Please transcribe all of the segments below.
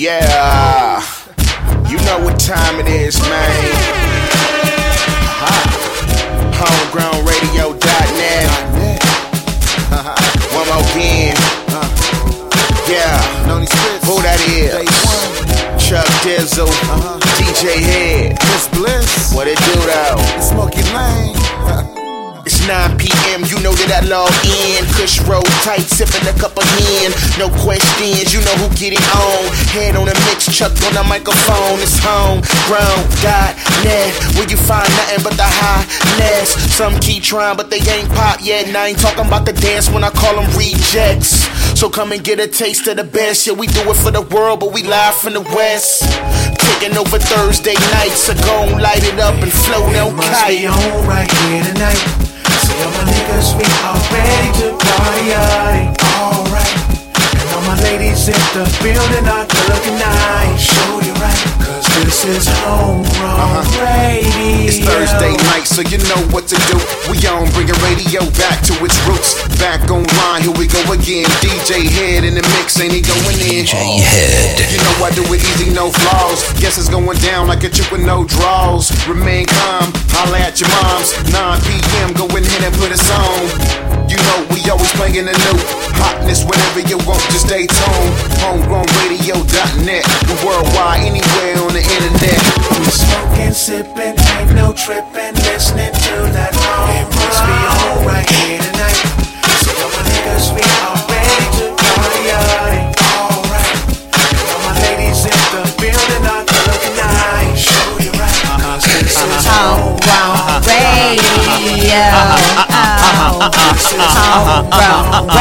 Yeah, you know what time it is, man. Ha. Homegrownradio.net. One more again. Yeah, who that is? Chuck Dizzle, uh-huh. DJ Head. Miss Bliss, What it do though? It's Smoky Lane. It's 9 p.m., you know that I log in. Kush roll tight, sipping a cup of hen. No questions, you know who get it on. Head on the mix, chuck on the microphone. It's home, homegrown, dot net. Where you find nothing but the highness. Some keep trying, but they ain't pop yet. And I ain't talking about the dance when I call them rejects. So come and get a taste of the best. Yeah, we do it for the world, but we live from the west. Taking over Thursday nights, so go light it up and float Must kite. be on right here tonight. All my niggas, we ready to party. Alright. And all my ladies in the building are looking nice. Show you right. Cause this is homegrown uh-huh. radio. It's Thursday night, so you know what to do. We on bringing radio back to its roots. Back online, here we go again. DJ Head in the mix, ain't he going in? DJ Head. You know I do it easy, no flaws. Guess it's going down like a chick with no draws. Remain calm, holla at your moms. 9 p.m., go in here and put us on. You know we always playing the new hotness whenever you want. Just stay tuned. HomegrownRadio.net. We're worldwide, anywhere on the internet. We smoking, sipping, ain't no tripping, listening to that home. It must be on right here tonight. See all my niggas, we are ready to party. Alright. All my ladies in the building are looking nice. Show you right. Uh-huh. Is uh-huh. Homegrown radio.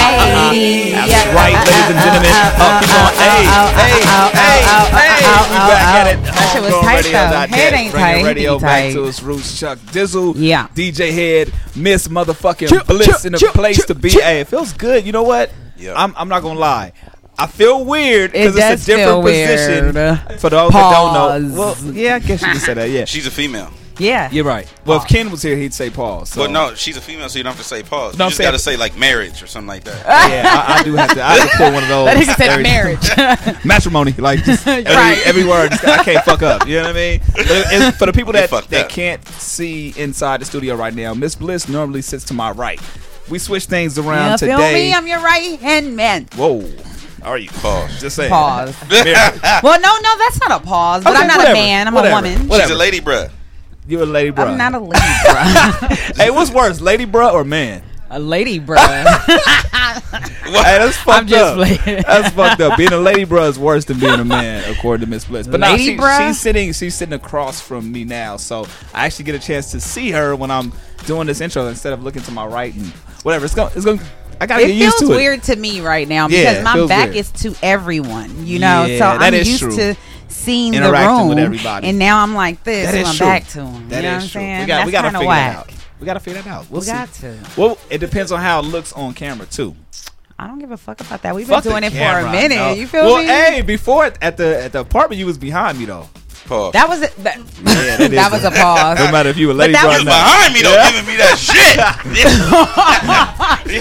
That's right, ladies and gentlemen. Up, keep on. Hey, hey, hey, hey. We back at it. That shit was tight, though. Head ain't tight. Radio back to its roots. Chuck Dizzle. Yeah. DJ Head. Miss motherfucking Bliss in a place to be. Hey, it feels good. You know what? Yeah. I'm, I'm not going to lie. I feel weird because does it's a different feel position. weird. For those that don't know. Well, yeah, I guess you can say that. Yeah. She's a female. Yeah. You're right. Well, if Ken was here, he'd say pause. So. But no, she's a female, so you don't have to say pause. No, you just saying- got to say like marriage or something like that. Yeah, I, I do have to. I have to pull one of those. That nigga said every- marriage. matrimony, like just every, Right. every word. I can't fuck up. You know what I mean? But it- it's, for the people You that fucked that up. can't see inside the studio right now, Miss Bliss normally sits to my right. We switch things around You today. feel me? I'm your right hand man. Whoa. Are you Pause. Just saying. Pause. Well, no, no, that's not a pause. But Okay, I'm not whatever, a man. I'm whatever, a woman. whatever. She's a lady, bruh. You're a lady, bro. I'm not a lady, bruh. hey, what's worse, lady, bro, or man? a lady, bruh. Hey, that's fucked just up. playing. That's fucked up. Being a lady, bro, is worse than being a man, according to Miss Bliss. But now she, bruh? she's sitting. She's sitting across from me now, so I actually get a chance to see her when I'm doing this intro instead of looking to my right and whatever. It's going. It's going. I gotta it get used feels to it. Feels weird to me right now Yeah, because my back weird. is to everyone, you know. Yeah, so I'm is used true. to seeing the room, with everybody. and now I'm like this, That is my true. back to them. That you know is I'm true. saying? We got. That's We gotta kinda figure whack. that out. We gotta figure that out. We'll We see. got to. Well, it depends on how it looks on camera too. I don't give a fuck about that. We've Fuck been doing it for a minute. no. You feel well, me? hey, before at the at the apartment, you was behind me though. Pause. That was it. That, that is that was a pause. No matter if you a lady, that was or He was not. behind me though, Yeah. giving me that shit.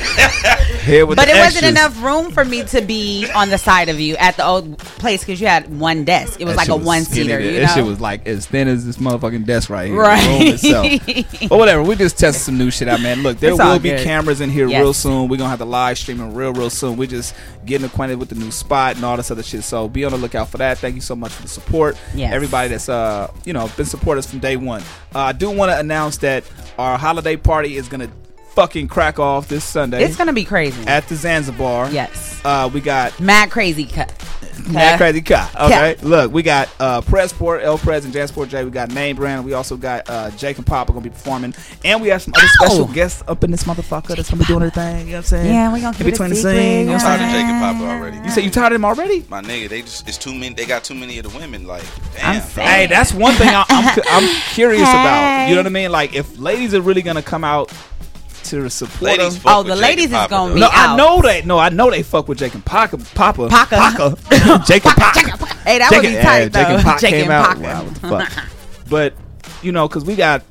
But the it wasn't enough room for me to be on the side of you at the old place because you had one desk. It was That like shit a one skinny, seater. that- You That shit was like as thin as this motherfucking desk right here. Right. The but whatever, we just tested some new shit out, man. Look, there It's will be good. cameras in here Yes. real soon. We're gonna have the live streaming real, real soon. We're just getting acquainted with the new spot and all this other shit. So be on the lookout for that. Thank you so much for the support. Yes. Everybody that's uh you know been supporters from day one. Uh, I do want to announce that our holiday party is gonna fucking crack off this Sunday it's gonna be crazy. at the Zanzibar. yes, Uh, we got mad crazy cut. Mad Crazy Cut. Okay, look, we got uh, Pressport, L Prez, and Jansport J. We got Name Brand. We also got uh, Jake and Papa gonna be performing, and we have some other Ow! special guests up in this motherfucker that's gonna be doing their thing. You know what I'm saying? Yeah, we gonna keep In it between the scenes. You I'm what tired of Jake and Papa already. You say you tired of them already? My nigga, they just it's too many. They got too many of the women. Like, I'm damn. Hey, that's one thing I, I'm I'm curious about. You know what I mean? Like, if ladies are really gonna come out to support Ladies them. fuck Oh, with the Jake ladies is Papa, gonna though. be No, I out. know they. No, I know they fuck with Jake and Papa. Papa. Paca. Paca. Jake and Paca. Hey, that Jake would be and- tight yeah, though. Jake and Pac Jake came and out. Paca. Wow, what the fuck? but you know, because we got,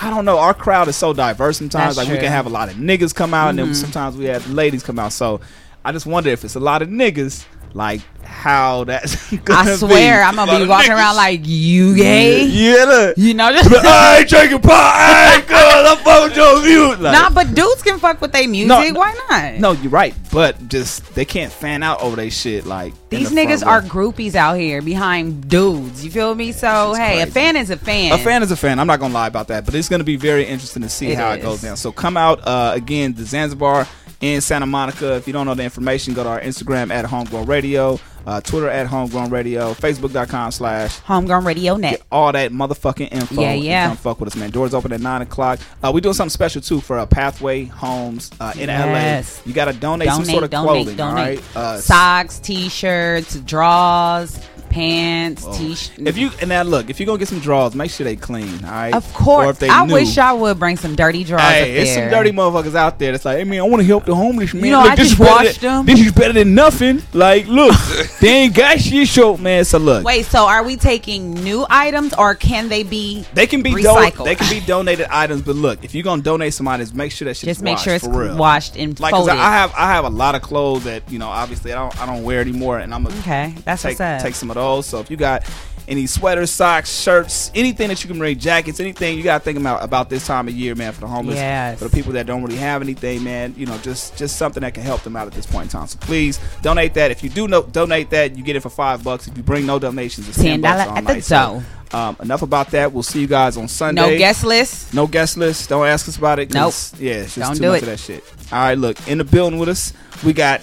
I don't know, our crowd is so diverse. Sometimes, That's like we true. Mm-hmm. can have a lot of niggas come out, and then sometimes we have ladies come out. So I just wonder if it's a lot of niggas, like how that's. Gonna I swear, be. I'm gonna be walking niggas. around like you gay. Yeah, look. You know, just Hey, Jake and Pac. Hey, girl, I fuck with your music. Like, nah. But dudes can fuck with their music. No. Why not? No, you're right, but just they can't fan out over they shit like These the niggas are groupies out here behind dudes. You feel me? So hey, a fan is a fan. A fan is a fan. I'm not gonna lie about that, but it's gonna be very interesting to see It how it goes down. So come out uh, again, the Zanzibar in Santa Monica. If you don't know the information, go to our Instagram at Homegrown Radio, uh, Twitter at Homegrown Radio, Facebook.com slash Homegrown Radio Net. get all that motherfucking info. Yeah, yeah. Come fuck with us, man. Doors open at nine o'clock. Uh, we doing something special too for uh, Pathway Homes uh, in Yes. LA. You got to donate, some sort of donate, clothing. donate. All right. Uh, Socks, t-shirts, drawers, pants, t-shirts. If you and now look, if you're gonna get some drawers, make sure they clean. All right. of course, Or if they I new. wish I would bring some dirty drawers Hey, there. it's some dirty motherfuckers out there that's like, hey man, I want to help the homeless man. You know, look, I this just is better washed than, them. This is better than nothing. Like, look, they ain't got shit show, man. So look, Wait, so are we taking new items or can they be? they can be do- recycled. they can be donated items, but look, if you're gonna donate some items, make sure that shit's Just make washed sure it's washed and Like, folded. I have I have a lot of clothes that you know, obviously I don't I don't wear anymore, and I'm gonna okay, that's take what's up. take some of those. So if you got any sweaters, socks, shirts, anything that you can bring, jackets, anything you gotta think about about this time of year, man, for the homeless, Yes. for the people that don't really have anything, man. You know, just just something that can help them out at this point in time. So please donate that. If you do no, donate that, you get it for five bucks. If you bring no donations, it's ten $10 at the door. um, enough about that. We'll see you guys on Sunday. no guest list. No guest list. Don't ask us about it. 'cause, Yeah, it's just Don't too do much it. of that shit. All right, look in the building with us. We got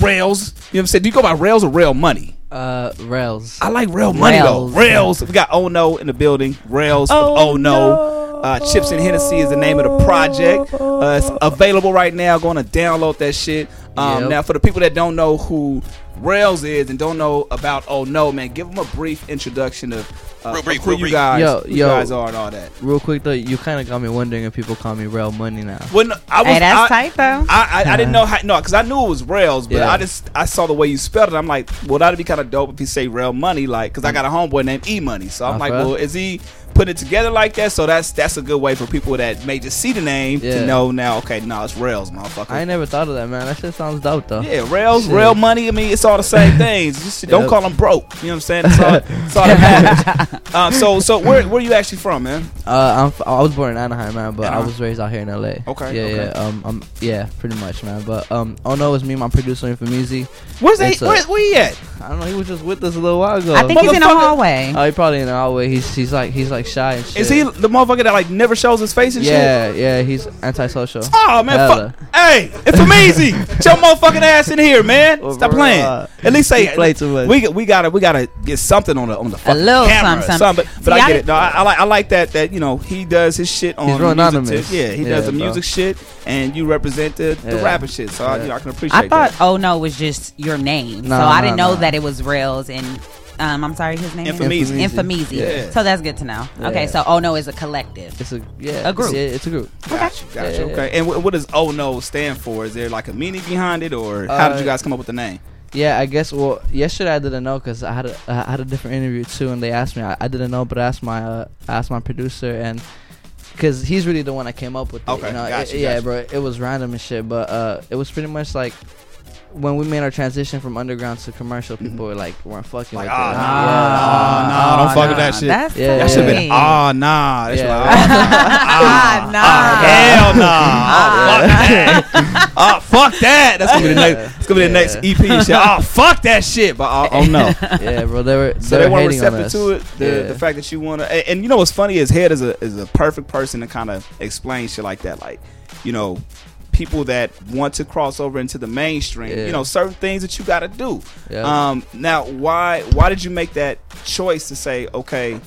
Rails. You know what I'm saying? Do you go by Rails or Rail Money? Uh, Rails. I like Rail Money Rails. though. Rails. We got Oh No in the building. Rails. of Oh, Oh No. Uh, Chips and Hennessy is the name of the project. Uh, it's available right now. Going to download that shit. Um, Yep. Now, for the people that don't know who Rails is and don't know about Oh No, man, give them a brief introduction of, uh, Real of brief, who real you brief. guys, Yo, who yo. you guys are and all that. Real quick though, you kind of got me wondering if people call me Rail Money now. When I was, Hey, that's I, tight though. I, I, I didn't know how no because I knew it was rails, but Yeah. I just I saw the way you spelled it. I'm like, well, that'd be kind of dope if you say rail money, like because I got a homeboy named E Money, so I'm Uh, like, bruh. well, is he putting it together like that? So that's that's a good way for people that may just see the name to know now. Okay, no, it's rails, motherfucker. I ain't never thought of that, man. That shit sounds dope though. yeah, rails, Shit. rail money. I mean, it's all the same things. Just don't call them broke. You know what I'm saying? That's all, that's all that matters. um, so, so where where you actually from, man? Uh, I'm f- I was born in Anaheim, man, but I was raised out here in LA. Okay, Yeah, okay. yeah. Um, um, yeah, pretty much, man. But um, oh no, it's me, my producer in Famizi. Where's they? It's a- Where, where he at? I don't know. He was just with us a little while ago. I think he's in the hallway. Oh, he probably in the hallway. He's he's like he's like shy and shit. Is he the motherfucker that like never shows his face and shit? Yeah, yeah. He's antisocial. Oh man, fuck. Hey, it's amazing. Get your motherfucking ass in here, man. Well, Stop bro, playing. uh, At least say play too much. We we gotta we gotta get something on the on the fucking little camera. something, or something. But, but See, I I get it. No, I, I like I like that that you know he does his shit on He's real the music anonymous. tip. Yeah, he Yeah, does the bro. music shit, and you represent the, the Yeah. rapper shit. So I, you know, I can appreciate I thought that. oh no was just your name, so Nah, I didn't know nah. that it was Rails and um I'm sorry his name Infamese. is Infamese. Yeah. So that's good to know. Okay, so oh no is a collective. It's a yeah A group. Yeah, it's a group. Gotcha, gotcha. Yeah, yeah, okay. And what, what does Oh No stand for? Is there like a meaning behind it, or how did Uh, you guys come up with the name? Yeah, I guess. Well, yesterday I didn't know because I had a I had a different interview too, and they asked me. I, I didn't know, but I asked my uh, I asked my producer, and because he's really the one that came up with it. Okay, you know? gotcha, It- yeah, gotcha. bro. It was random and shit, but uh, it was pretty much like. When we made our transition from underground to commercial, people were like, weren't fucking Like, with ah, it. nah, Yeah. nah, don't fuck with that shit. That's Yeah, That should have been ah nah. That Yeah. have Ah, nah. hell nah. Oh, fuck that. Oh, fuck that. That's gonna be the next. It's gonna be the next EP and shit. Oh, fuck that shit. But oh, oh no. yeah, bro. They were So they they were weren't receptive to it. The, Yeah. the fact that you wanna, and, and you know what's funny is Head is a is a perfect person to kind of explain shit like that. Like, you know, people that want to cross over into the mainstream. Yeah. You know, certain things that you got to do. Yeah. Um, now, why why did you make that choice to say, okay,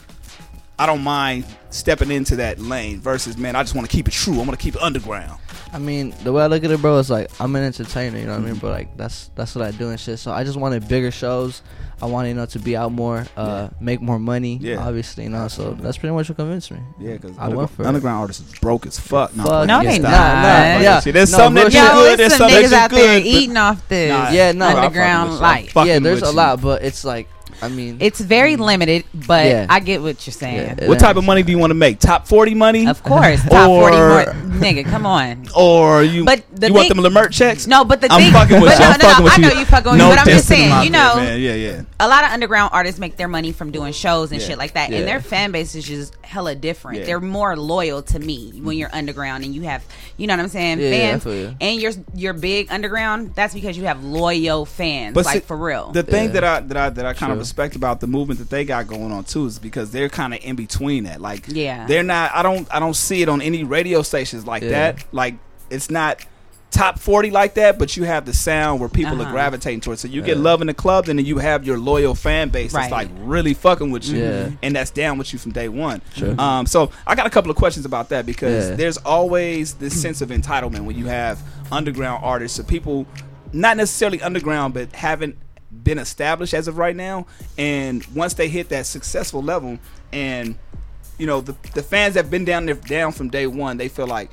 I don't mind stepping into that lane versus man, I just want to keep it true. I want to keep it underground. I mean, the way I look at it, bro, is like I'm an entertainer. You know what I mean, Mm-hmm. bro? Like that's that's what I do and shit. So I just wanted bigger shows. I wanted you know to be out more, uh, make more money. Yeah. obviously, you know. So that's pretty much what convinced me. Yeah, because I went for it. underground artists is broke as fuck. No, Fuck No, yeah. they Nah, not. nah, yeah. See, there's No, some that real do shit. Yo, good. There's some some niggas out there eating off this. Nah, Yeah, no, underground with life. yeah, there's a lot, but it's like, I mean, It's very mm. limited, but Yeah. I get what you're saying. Yeah. What type of money do you want to make? Top forty money, Of course, top forty Or- more nigga. Come on. or you? But the you want thing- them Lemert checks? No, but the I'm thing, fucking with but you. no, I'm no, fucking no, with I you. know you fucking with no me, but I'm just dissing saying, out you there, know, man. yeah, yeah. a lot of underground artists make their money from doing shows and Yeah. shit like that, Yeah. and their fan base is just hella different. Yeah. They're more loyal to me when you're underground and you have, you know what I'm saying, Yeah, yeah, fans, feel you. and you're you're big underground. That's because you have loyal fans, But like see, for real. The thing Yeah. that I that I that I kind of True. respect about the movement that they got going on too is because they're kind of in between that. Like, Yeah. they're not. I don't. I don't see it on any radio stations like Yeah. that. Like, it's not top 40 like that but you have the sound where people are Uh-huh. gravitating towards so you get love in the club and then you have your loyal fan base that's like really fucking with you Yeah. and that's down with you from day one Sure. um, so i got a couple of questions about that because Yeah. there's always this sense of entitlement when you have underground artists or people not necessarily underground but haven't been established as of right now and once they hit that successful level and you know the, the fans that have been down there down from day one they feel like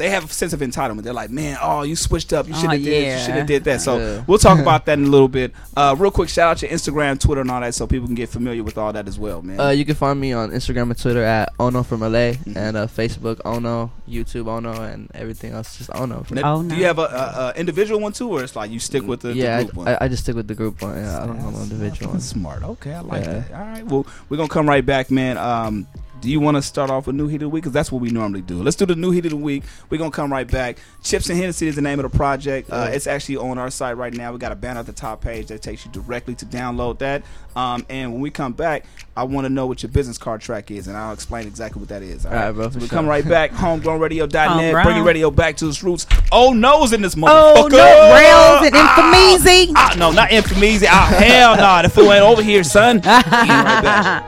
they have a sense of entitlement. They're like, man, oh, you switched up. You Oh, should have did. this. You should have did that. So Yeah. we'll talk about that in a little bit. Uh, real quick, shout out your Instagram, Twitter, and all that, so people can get familiar with all that as well, man. Uh, you can find me on Instagram and Twitter at Ono from LA Mhm. and uh, Facebook Ono, YouTube Ono, and everything else just Ono. Now, Oh, do you have a, a, a individual one too, or it's like you stick with the, yeah, the group one? I, I, I just stick with the group one. Yeah, I don't have no individual one. smart. Okay, I like Yeah. that. All right, well, we're gonna come right back, man. Um, do you want to start off with new heat of the week? Because that's what we normally do. Let's do the new heat of the week. We're gonna come right back. Chips and Hennessy is the name of the project. Uh, it's actually on our site right now. We got a banner at the top page that takes you directly to download that. Um, and when we come back, I want to know what your business card track is, and I'll explain exactly what that is. All All right, right, bro, So we sure. come right back. Homegrownradio.net, Homegrown. bringing radio back to its roots. Oh no's in this motherfucker. oh no, rails and infameezy. Ah, no, not infamy. Ah, hell no. Nah, the fool ain't over here, son. Be right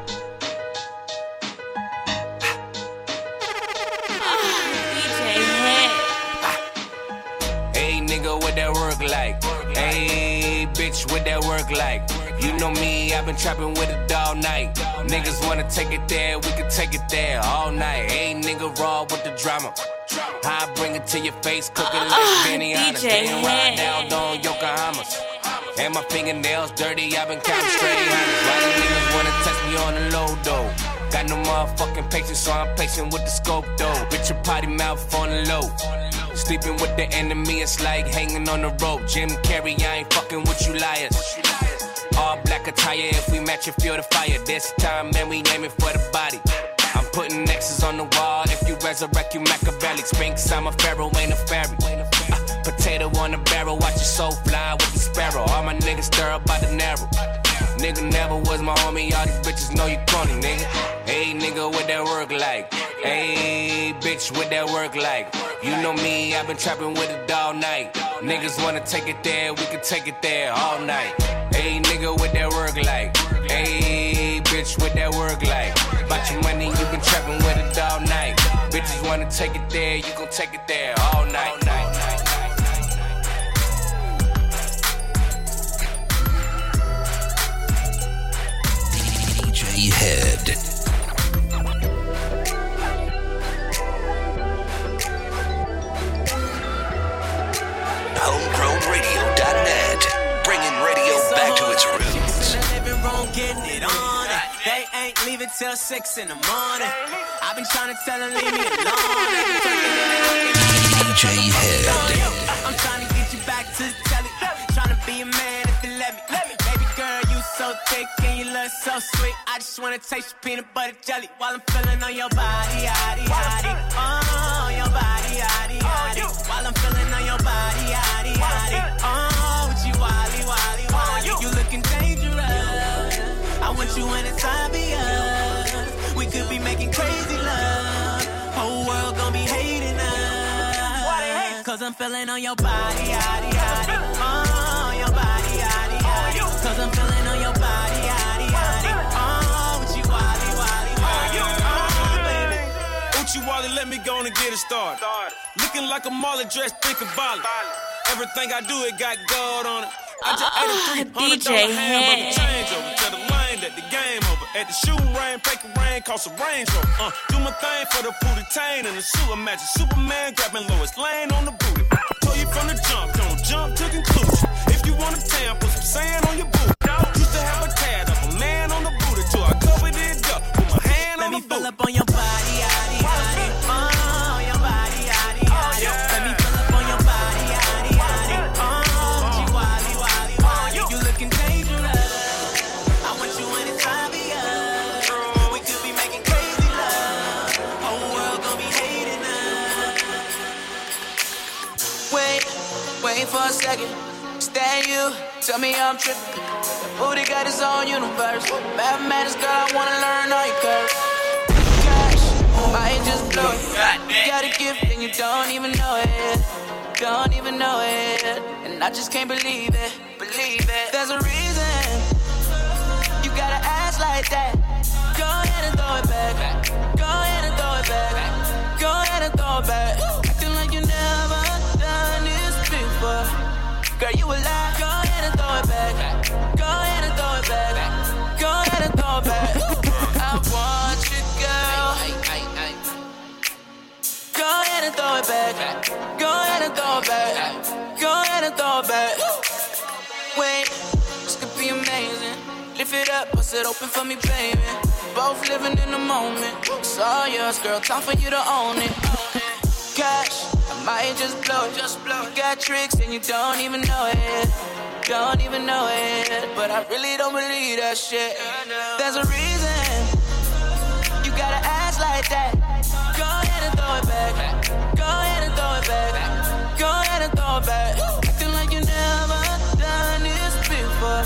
been trapping with it all night. Niggas wanna take it there, we can take it there all night. Hey nigga, raw with the drama. I bring it to your face, cooking uh, like uh, Benihana. Getting right down on Yokohamas. And my fingernails dirty, I've been counting straight hundreds. Why the niggas wanna test me on the low though? Got no motherfucking patience, so I'm patient with the scope though. Richard potty mouth on the low. Sleeping with the enemy, it's like hanging on the rope. Jim Carrey, I ain't fucking with you liars. All black attire, if we match it, feel the fire. This time, man, we aiming for the body. I'm putting X's on the wall. If you resurrect, you Machiavelli. Sphinx, I'm a pharaoh, ain't a fairy. Uh, potato on the barrel, watch your soul fly with the sparrow. All my niggas stir up by the narrow. Nigga never was my homie, all these bitches know you corny, nigga. Hey, nigga, what that work like? Hey, bitch, what that work like? You know me, I've been trapping with it all night. Niggas wanna take it there, we can take it there all night. Hey, nigga, what that work like? Hey, bitch, what that work like? About your money, you been trapping with it all night. Bitches wanna take it there, you gon' take it there all night. All night. Head. HomegrownRadio.net. Bringing radio back to its roots. In the living room getting it. They ain't leaving till six in the morning. I've been trying to tell them leave me alone. They been talking and they looking at me. DJ Head. I'm trying to get you back to the telly. Trying to be a man you look so sweet. I just wanna taste your peanut butter jelly while I'm feeling on your body, yaddy, yaddy. Oh, your body, yaddy, yaddy. While I'm feeling on your body, yaddy, yaddy. Oh, with you, wally, wally, wally. You looking dangerous. I want you when it's obvious. We could be making crazy love. Whole world gonna be hating us. Cause I'm feeling on your body, yaddy, yaddy. Oh, your body, yaddy, yaddy. Oh, Cause I'm feeling on your body, Uchi Wally, let me go on and get it started. Looking like a Marley dressed, think about it. Everything I do, it got gold on it. I just ate a three hundred DJ dollar hamburger Head. change over to the lane that the game over. At the shooting range, fake rain, cost a range rover. Uh, do my thing for the booty tain and the sewer magic. Superman grabbing Lois Lane on the booty. Told you from the jump, don't jump to conclusion. If you want a tan, put some sand on your boot. Used to have a tad of a man on the booty till I covered it up with my hand Let on me fill up on your body, yaddy, for a second. Stand you, tell me I'm tripping. The booty got its own universe. Mathematics, girl, I wanna learn all your curves. Cash, might just blow it. You got a gift and you don't even know it. Don't even know it. And I just can't believe it. Believe it. There's a reason you gotta ask like that. Go ahead and throw it back. Go ahead and throw it back. Go ahead and throw it back. Ahead and throw it back. Go ahead and throw it back. Go ahead and throw it back. Wait, this could be amazing. Lift it up, bust it open for me, baby. Both living in the moment. It's all yours, girl. Time for you to own it. Cash, I might just blow it. Just blow. You got tricks and you don't even know it. Don't even know it. But I really don't believe that shit. There's a reason you gotta ask like that. Go ahead and throw it back. Back. Acting like you never done this before.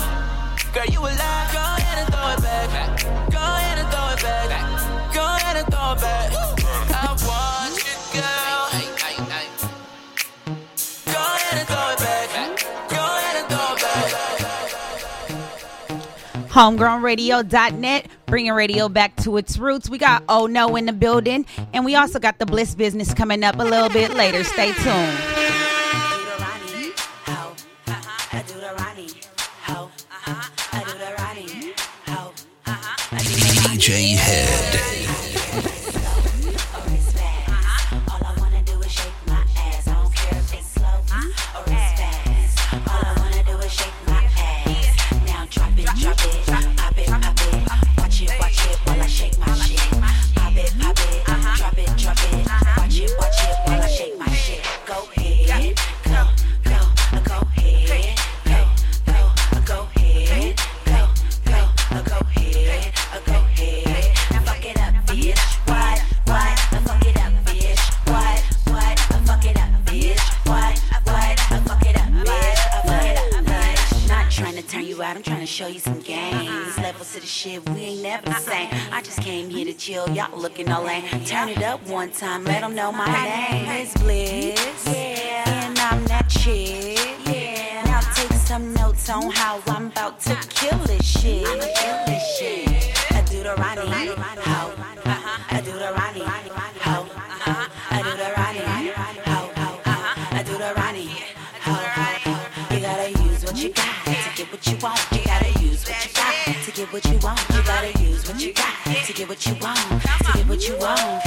Girl, you a. Go ahead and throw it back. I. Go ahead and throw it back. Go ahead and throw it back. homegrownradio.net bringing radio back to its roots we got oh no in the building and we also got the bliss business coming up a little bit later stay tuned DJ Head. Shit, we ain't never the same. I just came here to chill, y'all looking all lame. Turn it up one time, let them know my name is Bliss. And I'm that chick. Yeah. Now take some notes on how I'm about to kill this shit. I'ma kill this shit. I do the Ronnie, ho. I do the Ronnie, ho. I do the Ronnie, ho. I do the Ronnie, ho. You gotta use what you got to get what you want. What you want. You gotta use what you got to get what you want. To get what you want.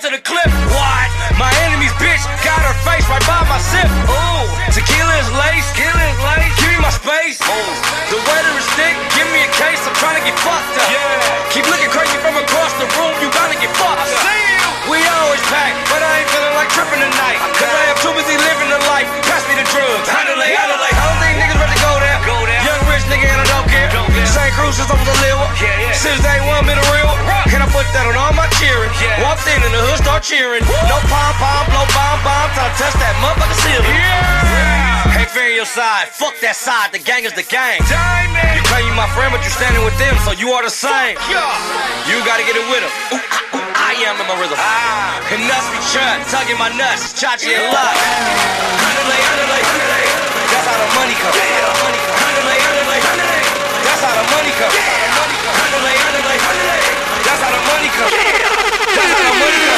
To the clip. What? My enemy's bitch got her face right by my sip. Ooh, tequila is lace, tequila is lace. Give me my space. Ooh, the weather is thick. Give me a case. I'm trying to get fucked up. Yeah. Keep looking crazy from across the room. You gotta get fucked up. We always pack, but I ain't feeling like tripping tonight. Cause I am too busy living the life. Pass me the drugs. Handle it. I don't think niggas ready rich nigga and I don't care. Don't care. Same crew since I was a little. Yeah, yeah. Since day one, been a real. Rock. Can I put that on all my cheering? Yeah. Walked in and the hood start cheering. No pom pom, blow bomb bomb. Time to touch that motherfucker ceiling. Yeah. Ain't fair your side. Fuck that side. The gang is the gang. Diamond. You claim you my friend, but you standing with them, so you are the same. Yeah. You gotta get it with them. Ooh, ah, ooh, I am in my rhythm. Ah. And nuts be chut, tugging my nuts, chachi and luck. Handle it, handle it, handle it. That's how the money come. Handle it, handle it, handle it. That's how the money come. Handle it, handle it, handle it. That's how the money come. That's how the money come.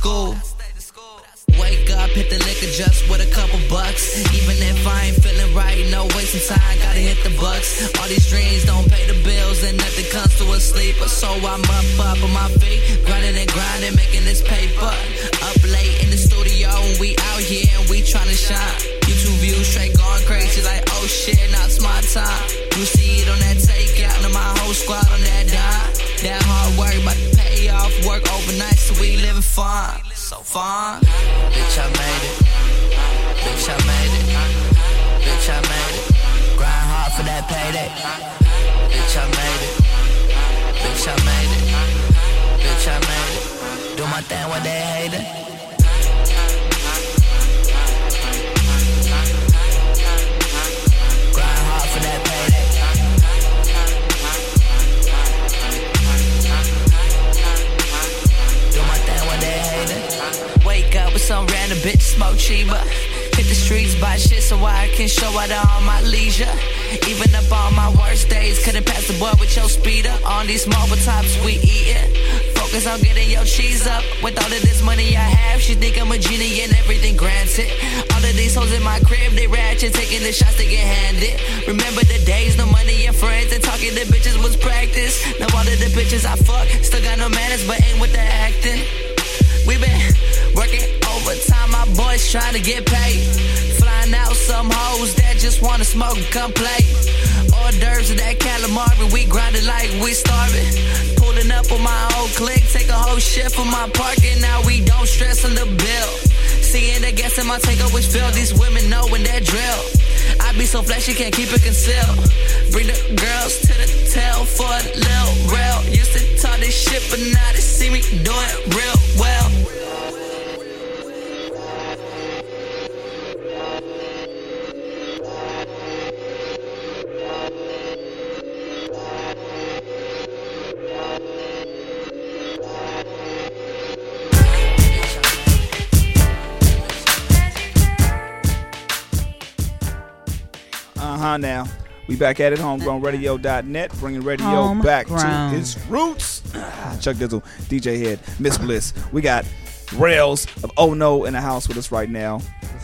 School. Wake up, hit the liquor just with a couple bucks. Even if I ain't feeling right, no wasting time, gotta hit the bucks. All these dreams don't pay the bills and nothing comes to a sleeper. So I'm up, up on my feet, grinding and grinding, making this paper. Up late in the studio and we out here and we tryna shine. YouTube views straight going crazy, like oh shit, now it's my time. You see it on that takeout, and my whole squad on that dime. That hard work to pay off, work overnight, so we living fine. So fine. Bitch, I made it. Bitch, I made it. Bitch, I made it. Grind hard for that payday. Bitch, I made it. Bitch, I made it. Bitch, I made it. Do my thing when they hate it. Some random bitch, smoke cheaper. Hit the streets, buy shit so I can show out on my leisure. Even up on my worst days, couldn't pass the boy with your speeder. On these marble tops, we eatin'. Focus on getting your cheese up. With all of this money I have, she think I'm a genie and everything granted. All of these hoes in my crib, they ratchet, taking the shots they get handed. Remember the days, no money and friends, and talking to bitches was practice. Now all of the bitches I fuck, still got no manners, but ain't with the acting. We been working boys trying to get paid. Flying out some hoes that just wanna smoke and come play. Hors of that calamari, we grinding like we starving. Pulling up on my old clique, take a whole shift from my parking. Now we don't stress on the bill. Seeing the gas in my tank which fill. These women know when they're drill. I be so flashy, can't keep it concealed. Bring the girls to the tail for a little real. Used to talk this shit, but now they see me do it real well. Huh. Now we back at it. HomegrownRadio.net, bringing radio back to its roots. Ah, Chuck Dizzle, DJ Head, Miss Bliss. We got Rails of Oh No in the house with us right now.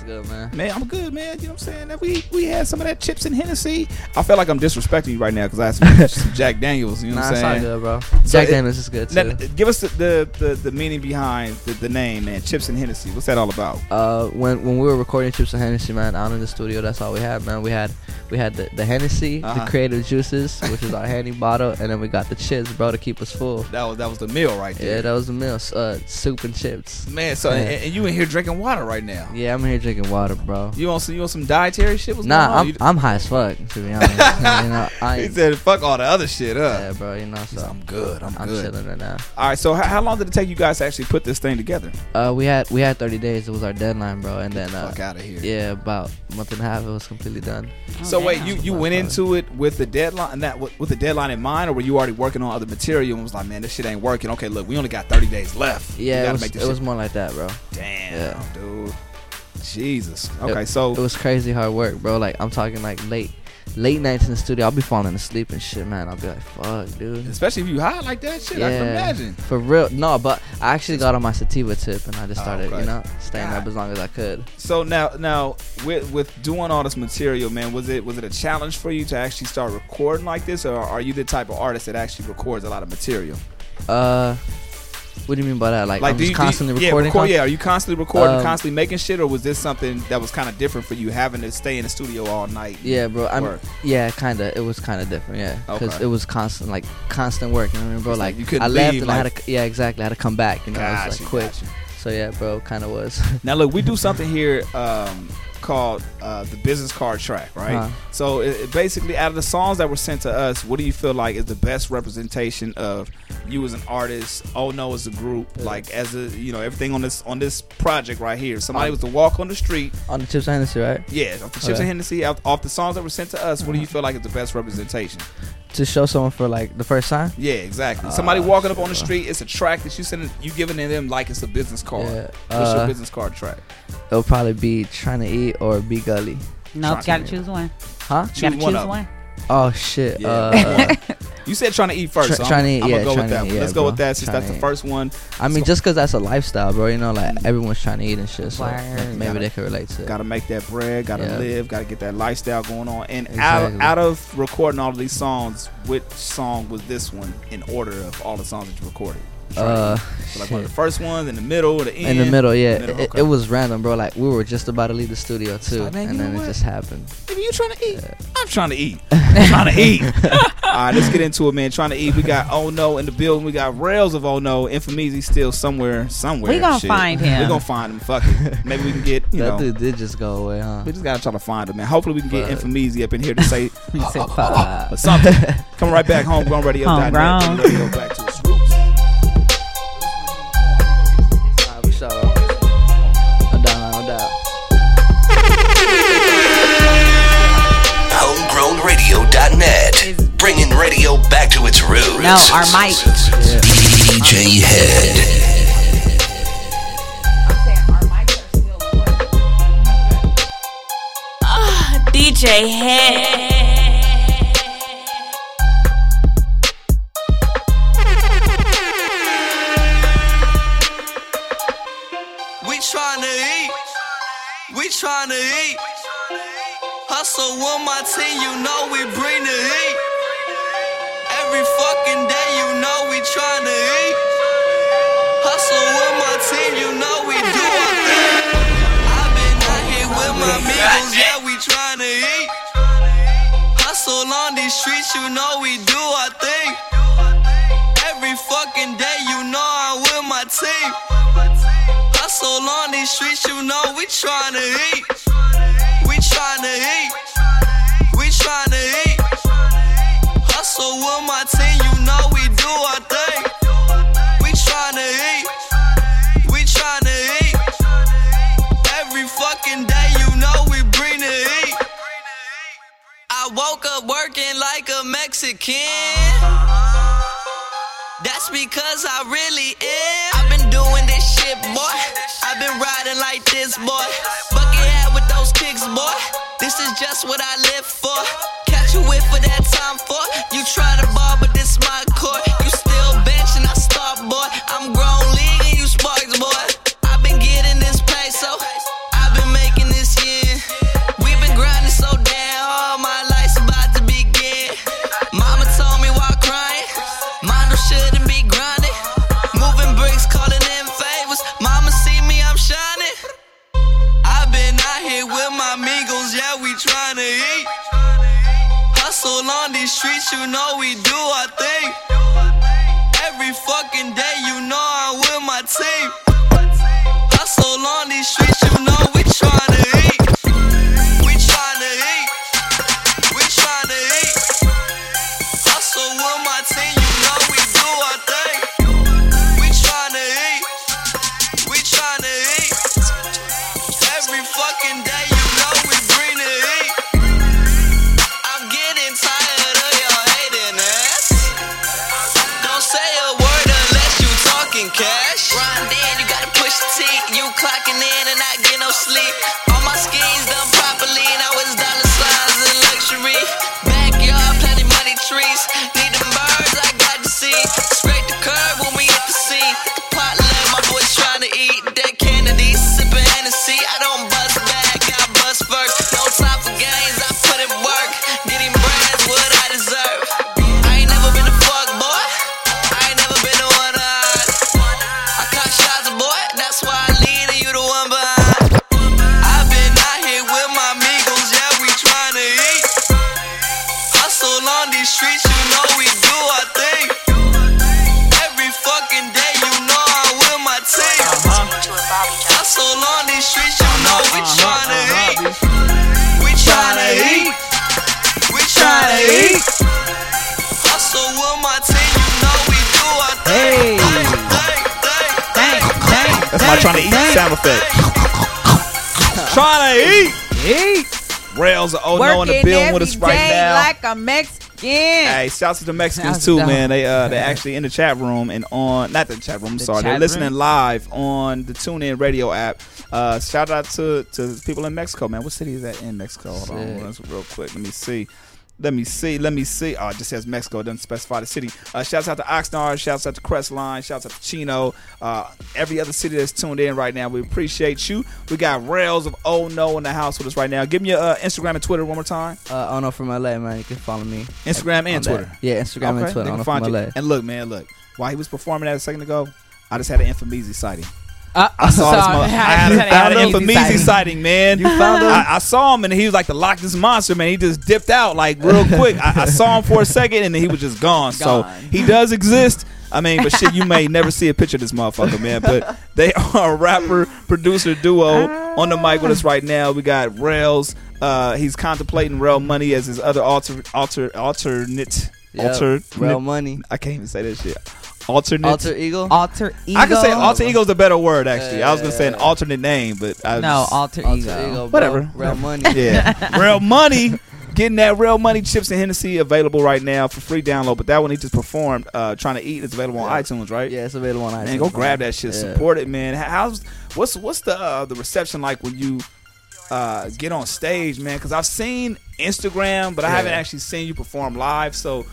Good, man. Man, I'm good, man. You know what I'm saying? That We we had some of that chips and Hennessy. I feel like I'm disrespecting you right now because I had some, Jack Daniels. You know Nah, what I'm saying? good, bro. So Jack it- Daniels is good, now, too. give us the, the, the, the meaning behind the, the name, man. Chips and Hennessy. What's that all about? Uh, when when we were recording Chips and Hennessy, man, out in the studio, that's all we had, man. We had we had the, the Hennessy, Uh-huh. the creative juices, which is our handy bottle, and then we got the chips, bro, to keep us full. That was that was the meal right there. Yeah, that was the meal. Uh, soup and chips. Man, so Yeah. and, and you in here drinking water right now? Yeah, I'm here drinking water, bro. You on some you on some dietary shit? What's Nah, going on? I'm I'm high as fuck to be honest. you know, I he said, "Fuck all the other shit up." Yeah, bro. You know, so I'm good. I'm, I'm good. chilling right now. All right. So how, how long did it take you guys to actually put this thing together? Uh, we had we had 30 days. It was our deadline, bro. And then uh, fuck of here. Yeah, about a month and a half. It was completely done. so wait, you you went into it with the deadline and that with, with the deadline in mind, or were you already working on other material and was like, "Man, this shit ain't working." Okay, look, we only got 30 days left. We Yeah, gotta it was, make this it shit- was more like that, bro. Damn, Yeah. dude. Jesus. Okay, It- so it was crazy hard work, bro. Like I'm talking like late, late nights in the studio. I'll be falling asleep and shit, man. I'll be like, fuck, dude. especially if you high like that shit, I can imagine. For real, no, but I actually got on my sativa tip and I just Oh, started, okay. you know, staying up as long as I could. So now, now with with doing all this material, man, was it was it a challenge for you to actually start recording like this, or are you the type of artist that actually records a lot of material? Uh, what do you mean by that? Like, I'm just you, do you- constantly yeah, recording. record- yeah, are you constantly recording, Um, constantly making shit, or was this something that was kind of different for you, having to stay in the studio all night? Yeah, bro. I'm yeah, kind of. It was kind of different, yeah, because Okay. it was constant, like constant work. You know what I mean, bro? It's like Like, you couldn't I left leave, and I had to, yeah, exactly. I had to come back. You know, it was Gotcha, like quick. gotcha. So yeah, bro, kind of was. Now look, we do something here um, called uh, the business card track, right? Uh-huh. So it, it basically, out of the songs that were sent to us, what do you feel like is the best representation of you as an artist? Oh no, as a group, like as a you know everything on this on this project right here. Somebody Um, was to walk on the street. on the Chips and Hennessy, right? Yeah, off the Chips Okay. and Hennessy, off, off the songs that were sent to us, what do you feel like is the best representation? To show someone for like the first time. Yeah, exactly. Ah, Somebody walking up on the street, it's a track that you sending, you giving to them like it's a business card. Yeah, What's your uh, business card track? It'll probably be trying to eat or be gully. No, Trying you gotta to- choose one. Huh? You gotta Choose one choose one. Oh shit. Yeah, Uh, You said trying to eat first. Try- so I'm, trying to eat, I'm yeah, gonna go with that. eat, yeah, Let's go bro. with that since Trying that's the first one. I mean, just because that's a lifestyle, bro. You know, like everyone's trying to eat and shit. So Word. maybe Gotta- they can relate to it. Got to make that bread. Got to Yeah. live. Got to get that lifestyle going on. And Exactly. out out of recording all of these songs, which song was this one in order of all the songs that you recorded? Uh, So like one of the first ones, in the middle, the end. in the middle, yeah. middle, It, okay. it was random, bro. Like we were just about to leave the studio too, like, man, and then it what? just happened. If you trying to eat, I'm trying to eat. I'm trying to eat. All right, let's get into it, man. Trying to eat. We got Oh No in the building. We got Rails of Oh No. Infamous, he's still somewhere, somewhere. We gonna Shit. find him. We gonna find him. Fuck it. Maybe we can get you that know. dude did just go away, huh? We just gotta try to find him, man. Hopefully we can get Fuck. Infamous up in here to say He said, "Fuck." or something. Coming right back, homegrown radio. Homegrown. Radio back to its No, our mic. DJ Head. Ah, DJ Head. We tryna eat. We tryna eat. Hustle with my team, you know we bring Hustle on these streets, you know we do our thing. Every fucking day, you know I'm with my team. Hustle on these streets, you know we tryna eat. We tryna eat. We tryna eat. Hustle with my team, you know we do our thing. We tryna eat. I woke up working like a Mexican. That's because I really am. I've been doing this shit, boy. I've been riding like this, boy. Bucket hat with those kicks, boy. This is just what I live for. Catch you with for that time for. You try to ball, but this my court. We tryna eat. Hustle on these streets, you know we do our thing. Every fucking day, you know I'm with my team. Hustle on these streets, you know we tryna eat. Sleep. Rails are oh no in the building with us right now. like a Mexican. Hey, shouts to the Mexicans too, to man. They uh they actually in the chat room and on not the chat room. I'm The sorry, they're listening room. live on the TuneIn Radio app. Uh, shout out to to people in Mexico, man. What city is that in Mexico? Hold on, Sick. let's real quick. Let me see. Let me see. Let me see. Oh, it just says Mexico. It doesn't specify the city. Uh, shouts out to Oxnard. Shouts out to Crestline. Shouts out to Chino. Uh, every other city that's tuned in right now. We appreciate you. We got Rails of Oh No in the house with us right now. Give me your uh, Instagram and Twitter one more time. Uh, oh no, from LA, man. You can follow me. Instagram and that. Twitter. Yeah, Instagram Okay, and Twitter. they can from find you. LA. And look, man, look. While he was performing that a second ago, I just had an Infamisi sighting. Uh, I saw this so- mother- I had, just a, I had an an Infamisi Infamisi sighting. man. You found him? I, I saw him and he was like the Loch Ness monster, man. He just dipped out like real quick. I, I saw him for a second and then he was just gone. So he does exist. I mean, but shit, you may never see a picture of this motherfucker, man. But they are a rapper producer duo on the mic with us right now. We got Rails. Uh, he's contemplating Rail Money as his other alter alter alternate Yep. alter Rail Money. I can't even say that shit. Alternate Alter Ego. Alter ego. I can say alter ego is a better word actually. I was gonna say an alternate name, but I No, just- alter, Alter ego. Ego. Whatever. Real money. yeah, real money. Getting that real money chips and Hennessy available right now for free download. But that one he just performed, uh, trying to eat. It's available on Yeah. iTunes, right? Yeah, it's available on iTunes. Man, go grab that shit. Yeah. Support it, man. How's what's what's the uh, the reception like when you uh, get on stage, man? Because I've seen Instagram, but I Yeah. haven't actually seen you perform live. So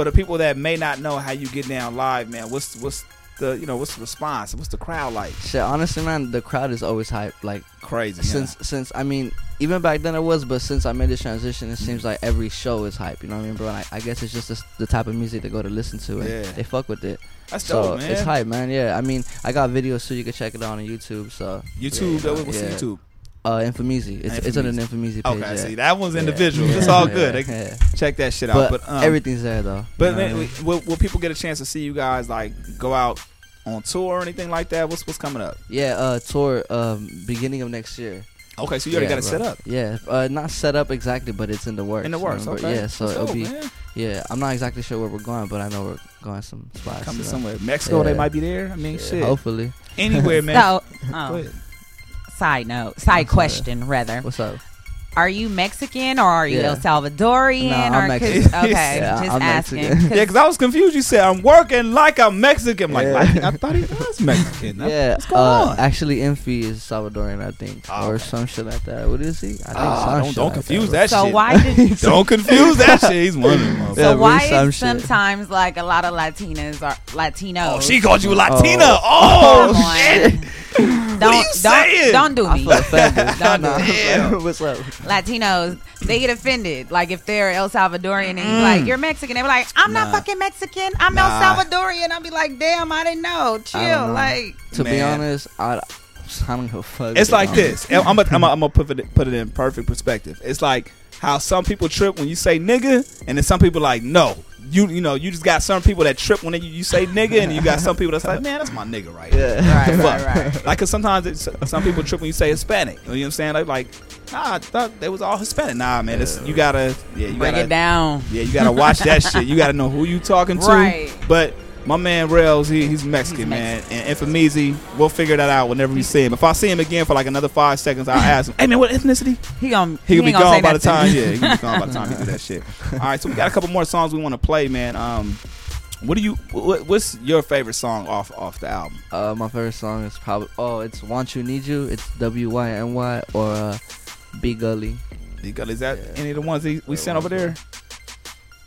for the people that may not know how you get down live, man, what's what's the you know what's the response? What's the crowd like? Shit, honestly, man, the crowd is always hype. Like Crazy. since since I mean, even back then it was, but since I made this transition, it seems like every show is hype. You know what I mean, bro? And I, I guess it's just this, the type of music they go to listen to, and Yeah. they fuck with it. That's so dope, man. It's hype, man. Yeah, I mean, I got videos too. You can check it out on YouTube. So YouTube, yeah, uh, what's yeah. YouTube? Uh, Infamisi. It's it's on an Infamisi page. Okay, yeah. see that one's individual. Yeah, It's all good. They yeah. can check that shit out. But um, everything's there though. But You man, I mean? will, will people get a chance to see you guys like go out on tour or anything like that? What's what's coming up? Yeah, uh, tour um, beginning of next year. Okay, so you already got it bro. set up. Yeah, uh, not set up exactly, but it's in the works. In the you works, bro. okay. Yeah, so That's it'll dope, be. man. Yeah, I'm not exactly sure where we're going, but I know we're going some spots. Coming you know. somewhere. Mexico, they might be there. I mean, Yeah, shit. Hopefully. Anywhere, man. So, Go ahead. Side note, side question rather. What's up? Are you Mexican or are you Yeah. El Salvadorian? No, I'm or 'cause- Mexican. Okay, Yeah, just I'm asking. Mexican. Yeah, because I was confused. You said I'm working like I'm Mexican. I'm like, Yeah. "Like, I thought he was Mexican. Yeah, What's going uh, on? actually, Infi is Salvadorian, I think, or some shit like that. What is he? I think some don't- shit don't like confuse bro. that So shit. why did Don't confuse that shit. He's one of them. So Yeah, why some is shit. sometimes like a lot of Latinas are Latinos? Oh, she called you Latina. Oh, Come on. shit. Don't What are you don't saying? don't do I me. feel. Don't do Nah, me. What's up? Latinos, they get offended. Like if they're El Salvadorian and Mm. like, you're Mexican, they be like, I'm not fucking Mexican. I'm Nah. El Salvadorian. I'll be like, damn, I didn't know. Chill. Know. Like To be honest, I, I don't give a fuck. It's like this. I'm gonna I'm I'm put it put it in perfect perspective. It's like how some people trip when you say nigga, and then some people like no. You you know you just got some people that trip when you, you say nigga, and you got some people that's like man that's my nigga right. Yeah. Right, right, right. Like, cause sometimes it's, some people trip when you say Hispanic. You know what I'm saying? Like, like nah, I thought they was all Hispanic. Nah, man, it's, you gotta, yeah, you break gotta, it down. yeah, you gotta watch that shit. You gotta know who you talking to. Right. But my man Rails, he, he's Mexican, man, and Infamizi, we'll figure that out whenever we see him. If I see him again for like another five seconds, I'll ask him, "Hey man, what ethnicity?" He gonna He gonna be gonna gone say by the time. Yeah, he gonna be gone by the time he do that shit. All right, so we got a couple more songs we want to play, man. Um, what do you? What, what's your favorite song off off the album? Uh, my favorite song is probably oh, it's "Want You Need You." It's W Y N Y or uh, "Be Gully." Be Gully, is that any of the ones he, we sent over there?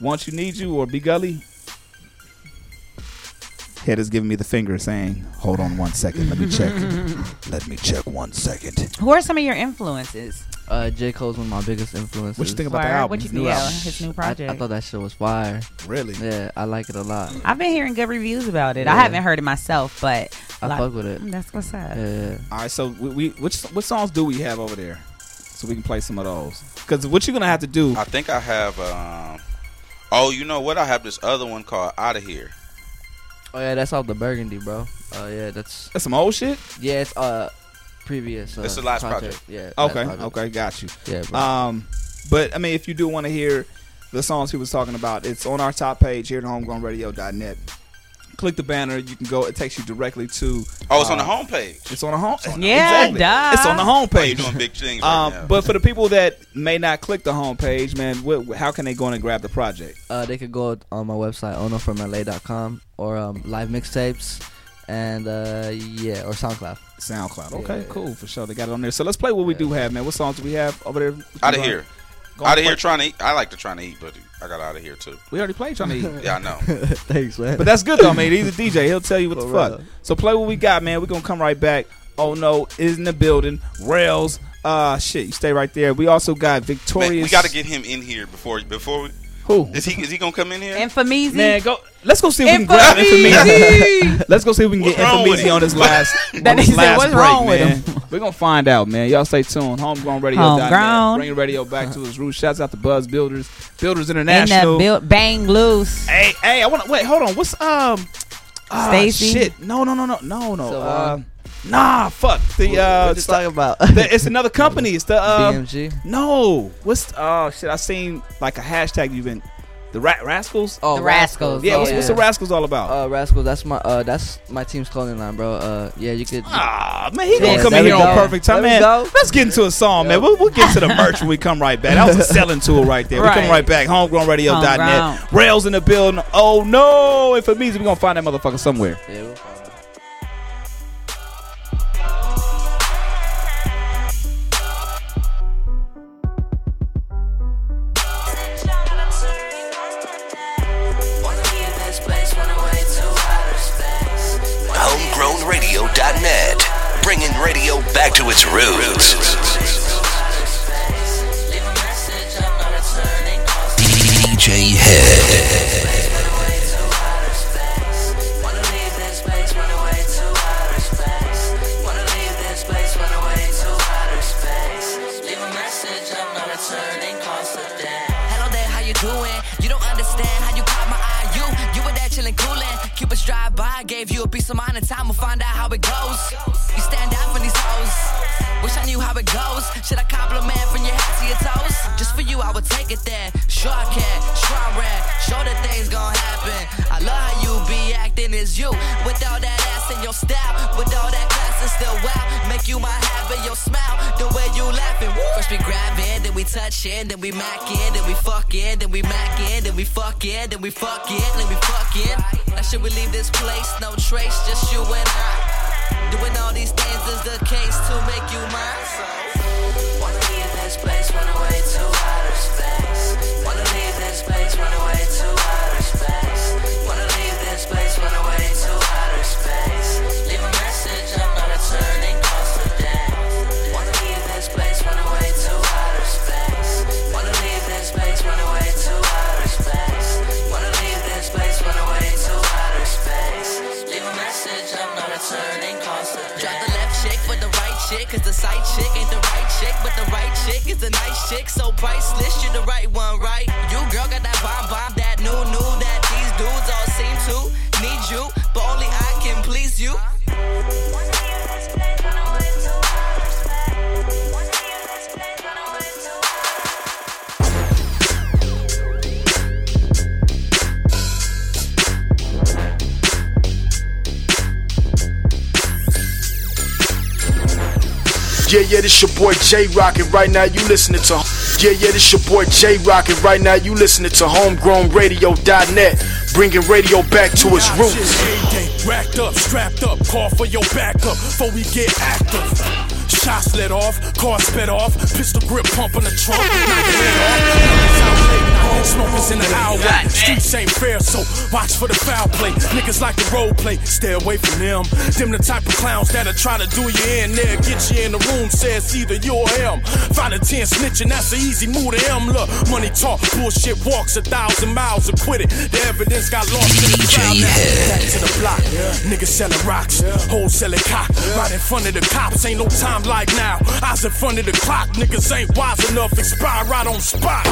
Want you need you or Be Gully? Head is giving me the finger, saying, "Hold on one second, let me check. let me check one second. Who are some of your influences? Uh, J Cole's one of my biggest influences. What you think about the Word? album? What you his new think? Yeah, album? his new project. I thought that shit was fire. Really? Yeah, I like it a lot. I've been hearing good reviews about it. I haven't heard it myself, but I like- fuck with it. Mm, That's what's up. Yeah. All right, so we, we which what songs do we have over there, so we can play some of those? Because what you're gonna have to do? I think I have. Um, oh, you know what? I have this other one called "Out of Here." Oh yeah, that's off the Burgundy, bro. Oh yeah, that's That's some old shit. yeah, it's uh previous. Uh, It's the last project. Yeah. last Okay, project. okay, got you. Yeah, bro. Um, but I mean, if you do want to hear the songs he was talking about, it's on our top page here at homegrownradio.net. Click the banner. You can go. It takes you directly to. Oh, it's on the uh, homepage. It's on the home. Yeah, exactly. duh. It's on the Oh, homepage. you're doing big things right Um, now. but for the people that may not click the homepage, man, what, how can they go in and grab the project? Uh, they could go on my website onofromla.com or um, live mixtapes and uh, yeah, or SoundCloud. SoundCloud. Okay, Yeah. cool for sure. They got it on there. So let's play what we do have, man. What songs do we have over there? Out of here. Out of here trying to eat. I like to trying to eat, but I got out of here too. We already played trying to eat. Yeah, I know. Thanks, man. But that's good though, man. He's a DJ. He'll tell you what the For fuck. real. So play what we got, man. We're gonna come right back. Oh no, is in the building. Rails. Uh shit, you stay right there. We also got Man, Victorious. we got to get him in here before before we. Who? Is he is he gonna come in here? Infamizi. Man, go. Let's go see if we can grab Infamisi. Let's go see if we can What's get wrong with Infamisi him? on this last. That on said, last "What's break, wrong with him?" We're gonna find out, man. Y'all stay tuned. Homegrown Radio. Homegrown. Bringing radio back to its roots. Shouts out to Buzz Builders, Builders in the International. build, bang loose. Hey, hey, I want to wait. Hold on. What's um? ah, Stacy? Shit. No, no, no, no, no, no. So, uh, um, nah, fuck. The uh, what you talking about? the- it's another company. It's the uh, BMG. no. What's oh shit? I seen like a hashtag you've been the Rat Rascals. Oh, The Rascals. yeah. oh, What's, what's the Rascals all about? Uh, Rascal, that's my uh, that's my team's clothing line, bro. Uh, yeah, you could. Ah, man, he Yeah, gonna come in we here on go. perfect time, There man. we go. Let's get into a song, man. We'll, we'll get to the merch when we come right back. That was a selling tool right there. We come Right. right back. HomegrownRadio.net. Homegrown. Rails in the building. Oh no! If it means we're gonna find that motherfucker somewhere. Yeah, we'll back to its roots. DJ Head. Hello there, how you doing? You don't understand how you caught my eye. You, you were there chilling, coolin'. Cupid's drive by, gave you a piece of mind, and time will find out how it goes. Stand out from these hoes. Wish I knew how it goes. Should I compliment from your head to your toes? Just for you, I would take it there. Sure I can, sure I'm rad. Sure that things gon' happen. I love how you be acting is you. With all that ass in your style, with all that class and still wow. Make you my habit, your smile, the way you laughing. First we grab in, then we touch in, then we mac in, then we fuck in, then we mac in, then we fuck in, then we fuck in, then we fuck in. Now should we leave this place? No trace, just you and I. Doing all these things is the case to make you mine. So, wanna leave this place, run away to outer space. Wanna leave this place, run away to outer space. Wanna leave this place, run away to chick, cause the side chick ain't the right chick, but the right chick is the nice chick, so priceless, you the right one, right? You girl got that bomb bomb, that new new, that these dudes all seem to need you, but only I can please you. Yeah, yeah, this your boy J Rockin' right now. You listening to Yeah, yeah, this your boy J Rockin' right now. You listening to homegrownradio.net, bringing radio back to its roots. Racked up, strapped up, call for your backup before we get active. Shots let off, car sped off, pistol grip pump on the trunk, knock your head off. Niggas out late night, Smokers in the alleyway, streets ain't fair, so watch for the foul play. Niggas like the role play, stay away from them. Them the type of clowns that'll try to do you in there, get you in the room, says either you or him. Find a 10 snitching, that's an easy move to him. Look, money talk, bullshit walks a thousand miles and quit it. The evidence got lost in the crowd. now. Back to the block, niggas selling rocks, hoes selling cock, right in front of the cops. Ain't no time like now. Eyes in front of the clock, niggas ain't wise enough, expire right on spot.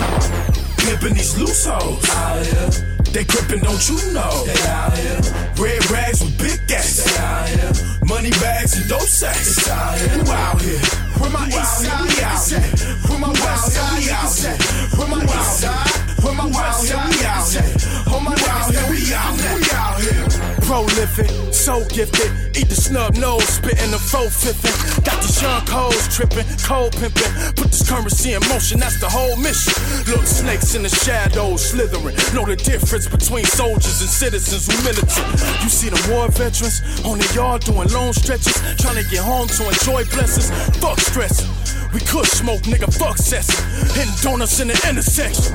Pimping these loose hoes out here. They gripping, don't you know? They out here. Red rags with big gas. They out here. Money bags and dope sacks. It's out here. Who out here? Where my east side? We out here. Where my west side? We out here. Where my east side? Where my west side? We out here. Oh my out here. We out here. Prolific, so gifted. Eat the snub nose, spitting the faux fiffin'. Got these young hoes tripping, cold pimping. Put this currency in motion, that's the whole mission. Look, snakes in the shadows slithering. Know the difference between soldiers and citizens who militant. You see the war veterans on the yard doing long stretches, trying to get home to enjoy blessings. Fuck stress. We could smoke, nigga, fuck cess. Hitting donuts in the intersection.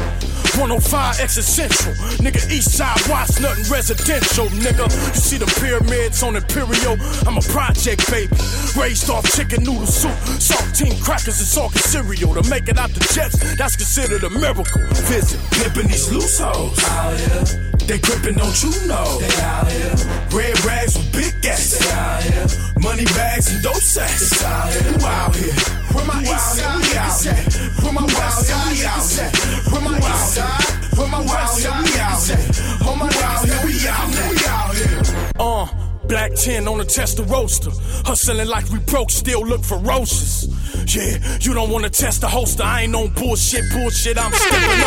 105 existential. Nigga, east side, watch nothing residential, nigga. You see the pyramids on Imperial? I'm a project baby. Raised off chicken noodle soup, saltine crackers, and salted cereal. To make it out the jets, that's considered a miracle. Visit pimping these loose hoes. Oh, out here. They gripping, don't you know? They out here. Red rags with big gas. They out here. Money bags and dope sacks. It's out here. Who out here? Where my east side? We out here. Where my west side? We out here. Where my east side? Where my west side? Out here. Oh my out here. We out here. We out here. Uh. Black 10 on the tester roaster. Hustling like we broke, still look ferocious. Yeah, you don't wanna test the holster. I ain't on bullshit, bullshit, I'm stepping.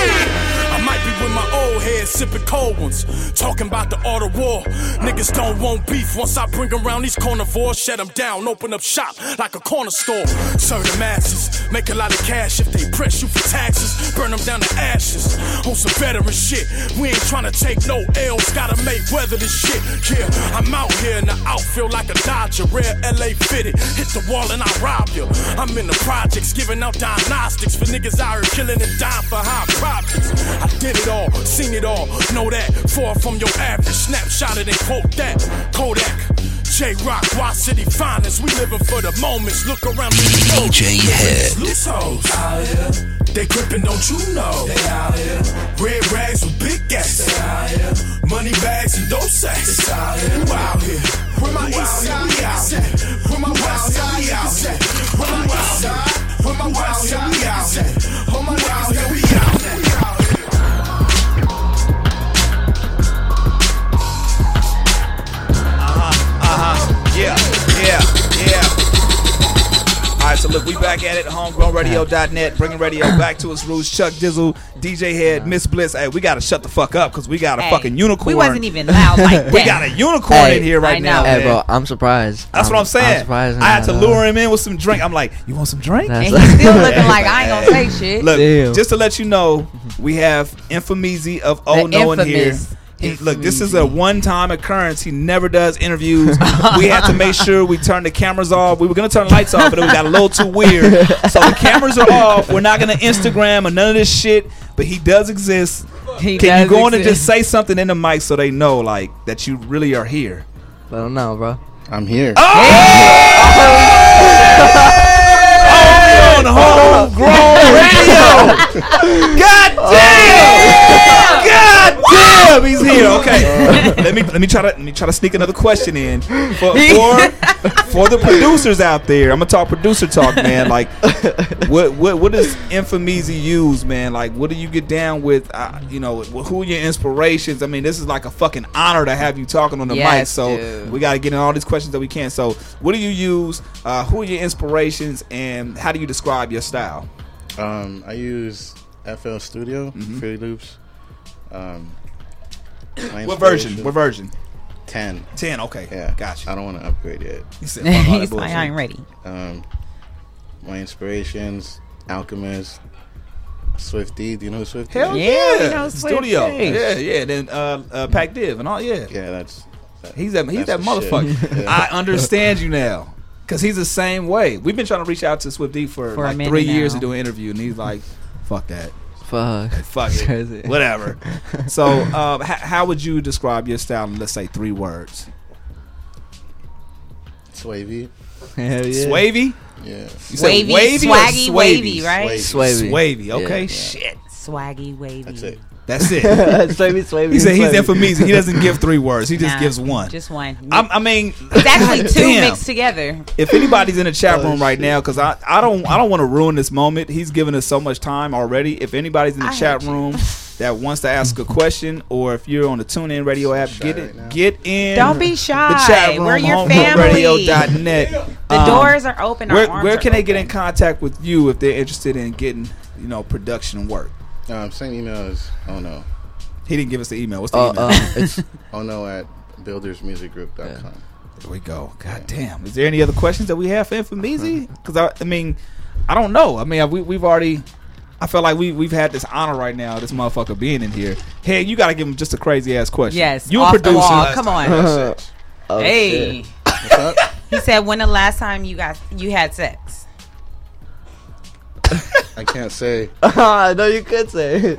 I might be with my old head, sipping cold ones. Talking about the art of war. Niggas don't want beef once I bring around these carnivores. Shut them down, open up shop like a corner store. Serve the masses, make a lot of cash if they press you for taxes. Burn them down to ashes. On some veteran shit, we ain't trying to take no L's, gotta make weather this shit. Yeah, I'm out here in the outfield like a Dodger, rare LA fitted. Hit the wall and I rob you. I'm in the projects giving out diagnostics for niggas out here killing and dying for high profits. I did it all, seen it all, know that. Far from your average, snapshot it and quote that. Kodak. J Rock, Y City finest. We living for the moments. Look around me. DJ Head. Loose hoes out here. They gripping, don't you know? They out here. Red rags with big gas. They out here. Money bags and dope sacks. It's out here. Who out here? Where my east side? We out here. Where my west side? We out here. Where my east side? Where my west side? We out here. Oh my out here. We out Yeah. Yeah. Yeah. Alright, so look, we back at it. Homegrownradio.net, bringing radio back to its roots. Chuck Dizzle, DJ Head, Miss Bliss. Hey, we gotta shut the fuck up because we got a Hey, fucking unicorn. we wasn't even loud like we got a unicorn Hey, in here right now. Hey, man. bro, I'm surprised. That's what I'm saying. surprised. I had to lure uh, him in with some drink. I'm like, you want some drink? That's- And he's still looking like I ain't gonna say shit. Look, Damn. just to let you know, we have Infameezy of Oh The No in here. Infamous He, look, this is a one-time occurrence. He never does interviews. we had to make sure we turn the cameras off. We were gonna turn the lights off, but it got a little too weird. So the cameras are off. We're not gonna Instagram or none of this shit. But he does exist. He Can does you go on and just say something in the mic so they know, like, that you really are here? I don't know, bro. I'm here. Oh! oh on homegrown radio. God damn! Oh, God damn! He's here. Okay. let me let me try to let me try to sneak another question in for for, for the producers out there. I'm gonna talk producer talk, man. Like, what what what does Infameezy use, man? Like, what do you get down with? Uh, you know, who are your inspirations? I mean, this is like a fucking honor to have you talking on the mic. So dude. we got to get in all these questions that we can. So, what do you use? Uh, who are your inspirations, and how do you describe your style? Um, I use FL Studio, Mm-hmm. Fruity Loops. Um, my What version? What version? 10. 10, okay. Yeah. Gotcha. I don't want to upgrade yet. He said, fuck all that He's like. I ain't ready. Um, my inspirations, Alchemist, Swiff D. Do you know who Swift Hell is? yeah, we know studio. Yeah, yeah. Then uh, uh, Pac Div and all. Yeah, Yeah, that's. that- he's that. He's that motherfucker. Yeah. I understand you now, cause he's the same way. We've been trying to reach out to Swiff D for, For like minute three years to do an interview, and he's like, "Fuck that, Fuck. fuck it, crazy. whatever." so, um, h- how would you describe your style in let's say three words? Swavy. Hell yeah. Swavy. Yeah. You said Wavy, wavy or swaggy, wavy, swavy? right? Swavy. Swavy. Okay, Yeah. shit. Swaggy, wavy. That's it. That's it. swavy, swavy. He said he's there for me. He doesn't give three words. He just Nah, gives one. Just one. I'm, I mean, it's actually two damn. mixed together. If anybody's in the chat Oh, room right shit. now, because I, I don't I don't want to ruin this moment. He's given us so much time already. If anybody's in the I chat hate you. room that wants to ask a question, or if you're on the TuneIn Radio app, shy get it, now. get in. Don't be shy. The chat room, We're your family. homegrownradio.net. The um, doors are open. Our Where, arms where are can they get in open. contact with you if they're interested in getting, you know, production work? Um, same email is oh no. He didn't give us the email. What's the Uh, email? uh, it's Oh no at buildersmusicgroup.com. There we go. God damn. Is there any other questions that we have for Infameezy? Because I, I mean, I don't know. I mean, we, we've already. I feel like we we've had this honor right now. This motherfucker being in here. Hey, you got to give him just a crazy ass question. Yes, you a off the producer. wall. Come on. oh, hey. shit. What's up? He said, "When the last time you got you had sex?" I can't say. Ah, no, you could say.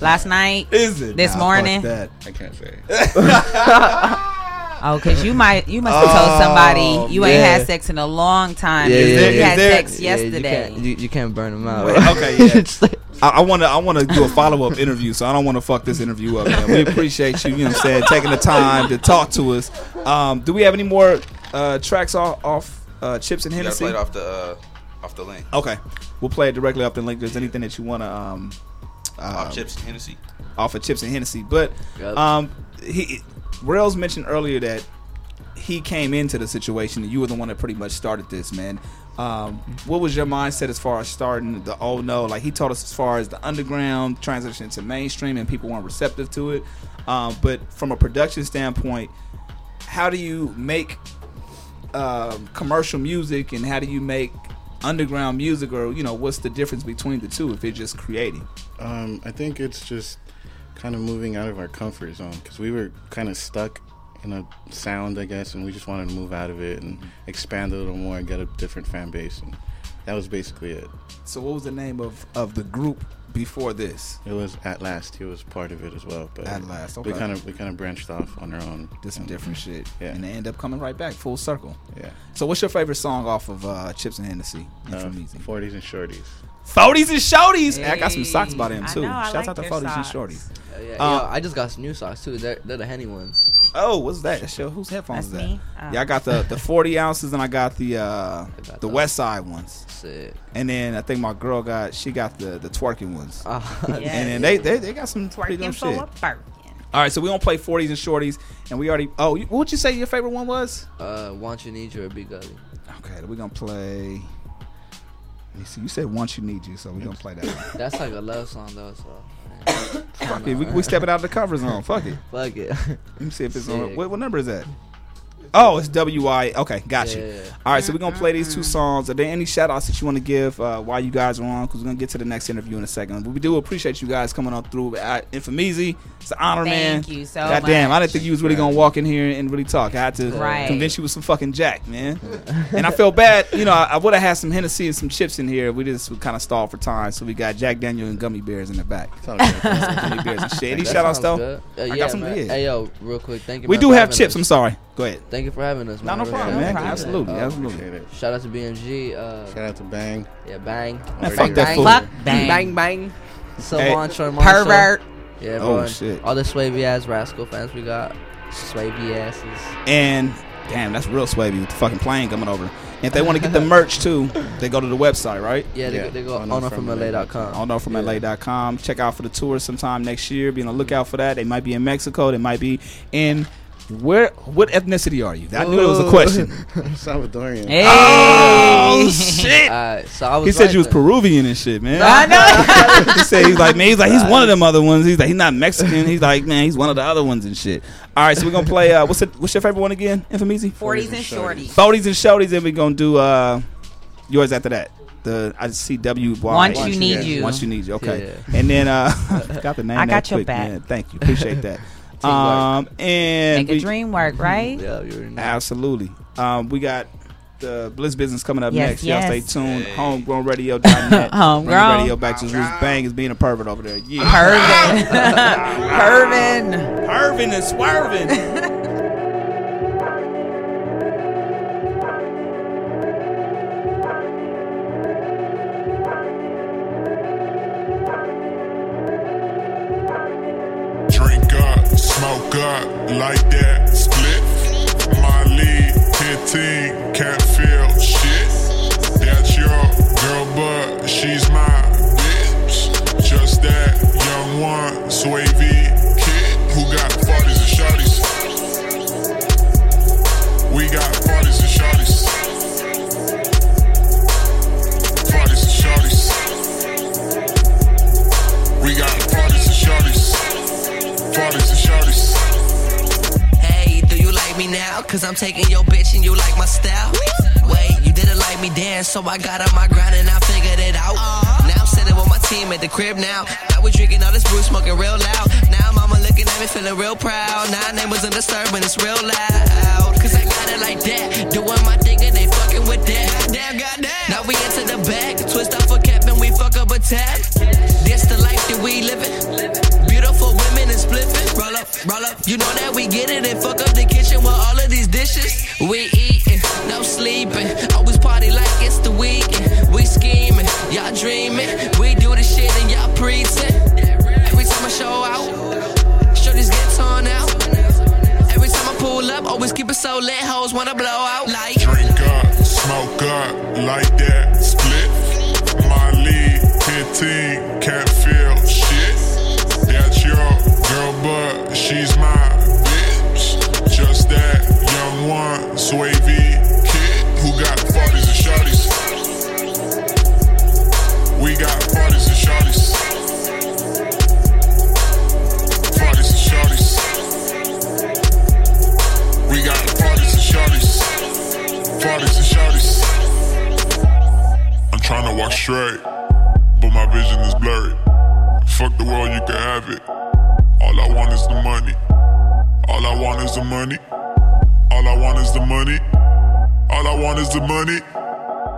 Last night. Is it This Nah, fuck morning? that. I can't say. Oh, because you might you must have told Oh, somebody you ain't yeah. had sex in a long time. Yeah, you yeah, you yeah. had Is there- sex Yeah, yesterday. You can't, you, you can't burn them out. Wait, okay, yeah. It's like- I want to I want to do a follow up interview, so I don't want to fuck this interview up. Man. We appreciate you, you know what I'm saying, taking the time to talk to us. Um, do we have any more uh, tracks off, off uh, Chips and You gotta Hennessy? play it off the uh, off the link. Okay, we'll play it directly off the link. There's anything that you want to um, off um, Chips and Hennessy. off of Chips and Hennessy, but Yep. um, he Rails mentioned earlier that he came into the situation and you were the one that pretty much started this, man. Um, what was your mindset as far as starting the oh no? Like he told us as far as the underground transition to mainstream and people weren't receptive to it. Um, but from a production standpoint, how do you make um, commercial music and how do you make underground music or you know what's the difference between the two if you're just creating? Um, I think it's just kind of moving out of our comfort zone because we were kind of stuck in a sound, I guess, and we just wanted to move out of it and expand a little more and get a different fan base, and that was basically it. So what was the name of, of the group before this? It was at last. He was part of it as well, but At Last, we kind of we kind of branched off on our own. Did some and- different shit. Yeah. And they end up coming right back, full circle. Yeah. So what's your favorite song off of uh, Chips and Hennessy? Uh, Infameezy? 40s and shorties. 40s and Shorties! Hey, I got some socks by them I too. know, I Shouts like out to 40s and Shorties. Yeah, yeah, Uh, yo, I just got some new socks too. They're, they're the Henny ones. Oh, what's that? That's your, whose headphones That's is that? me. Oh. Yeah, I got the, the 40 ounces and I got the uh, the. West Side ones. Sick. And then I think my girl got she got the the twerking ones. Ah, Yeah. And then they, they they got some Twerking shit. All right, so we gonna play 40s and shorties, and we already. Oh, what would you say your favorite one was? uh, want you, need you, or Big Gully. Okay, we're gonna play. You see, you said once you need you, so we're gonna play that. one. That's like a love song though. So. Fuck it, we, we stepping out of the cover zone. Fuck it. Fuck it. Let me see if it's on. What, what number is that? Oh, it's WI. Okay, got you. Yeah. All right, so we're gonna play these two songs. Are there any shout outs that you want to give uh, while you guys are on? Because we're gonna get to the next interview in a second. But we do appreciate you guys coming on through. Uh, Infomeezy, it's an honor, man. Thank you so God damn, I didn't think you was really gonna walk in here and really talk. I had to Right. convince you with some fucking Jack, man. and I felt bad. You know, I, I would have had some Hennessy and some chips in here. We just kind of stalled for time, so we got Jack Daniel and gummy bears in the back. Gummy bears and shit. Any shout outs though? good. Uh, I yeah, got some. man. Hey yo, real quick, thank you. We do have chips. I'm sorry. Go ahead. Thank you for having us. No, Man. no I really problem, man. Absolutely, Uh, absolutely. Shout out to BMG. Uh, Shout out to Bang. Yeah, bang. Fuck that fool. Fuck bang, bang. bang, bang. So Hey. Marshall. Pervert. Yeah, Oh, shit. All the swavy ass rascal fans we got. Swavy asses. And damn, that's real swavy with the fucking plane coming over. And if they want to get the merch too, they go to the website, right? Yeah, they, Yeah, they go on on up from LA.com. All know from LA.com. Check out for the tour sometime next year. Be on the lookout for that. They might be in Mexico. They might be in where? What ethnicity are you? I knew that was a question. Salvadorian. Hey. Oh shit! Alright, so I was He said right you was then. Peruvian and shit, man. I know. he said he's like man. He's like he's one of them other ones. He's like he's not Mexican. He's like man, he's one of the other ones and shit. All right, so we're gonna play. Uh, what's it? What's your favorite one again? Infomeezy. 40s and shorties. Forties and shorties, and we're gonna do uh yours after that. The I see W Y. Once You Need You. Once you need you. Okay, and then uh, got the name. I got your quick, back. Man. Thank you. Appreciate that. Um, and Make a we- dream work, right? Yeah, you already know. Absolutely. Um, we got the Bliss business coming up Yes, next. Y'all stay yes. tuned. Homegrownradio.net. Homegrown. Bring Radio back to Roots. Bang is being a pervert over there. Yeah. Pervin. Pervin. Pervin and swerving. Like that, split. My lead, 15, can't feel shit. That's your girl, but she's my bitch. Just that young one, Swavy kid who got 40s and shorties. We got 40s and shorties. 40s and shorties. We got 40s and shorties. 40s and shorties. Me now? Cause I'm taking your bitch and you like my style. Wait, you didn't like me then, so I got on my grind and I figured it out. Now I'm sitting with my team at the crib now. Now we drinking all this brew, smoking real loud. Now mama looking at me, feeling real proud. Now neighbors undisturbed and it's real loud. Cause I got it like that, doing my thing and they fucking with that. Damn, goddamn. Now we into the bag, twist up for cap and we fuck up a tab. This the life that we living. Roll up. You know that we get it and fuck up the kitchen with all of these dishes. We eating, no sleeping. Always party like it's the weekend. We scheming, y'all dreaming. We do the shit and y'all preaching. Every time I show out, show shorties get torn out. Every time I pull up, always keep it so lit. Hoes wanna blow out like. Drink up, smoke up, like that, split. My lead, 15, trying to walk straight, but my vision is blurry. Fuck the world, you can have it. All I want is the money. All I want is the money. All I want is the money. All I want is the money.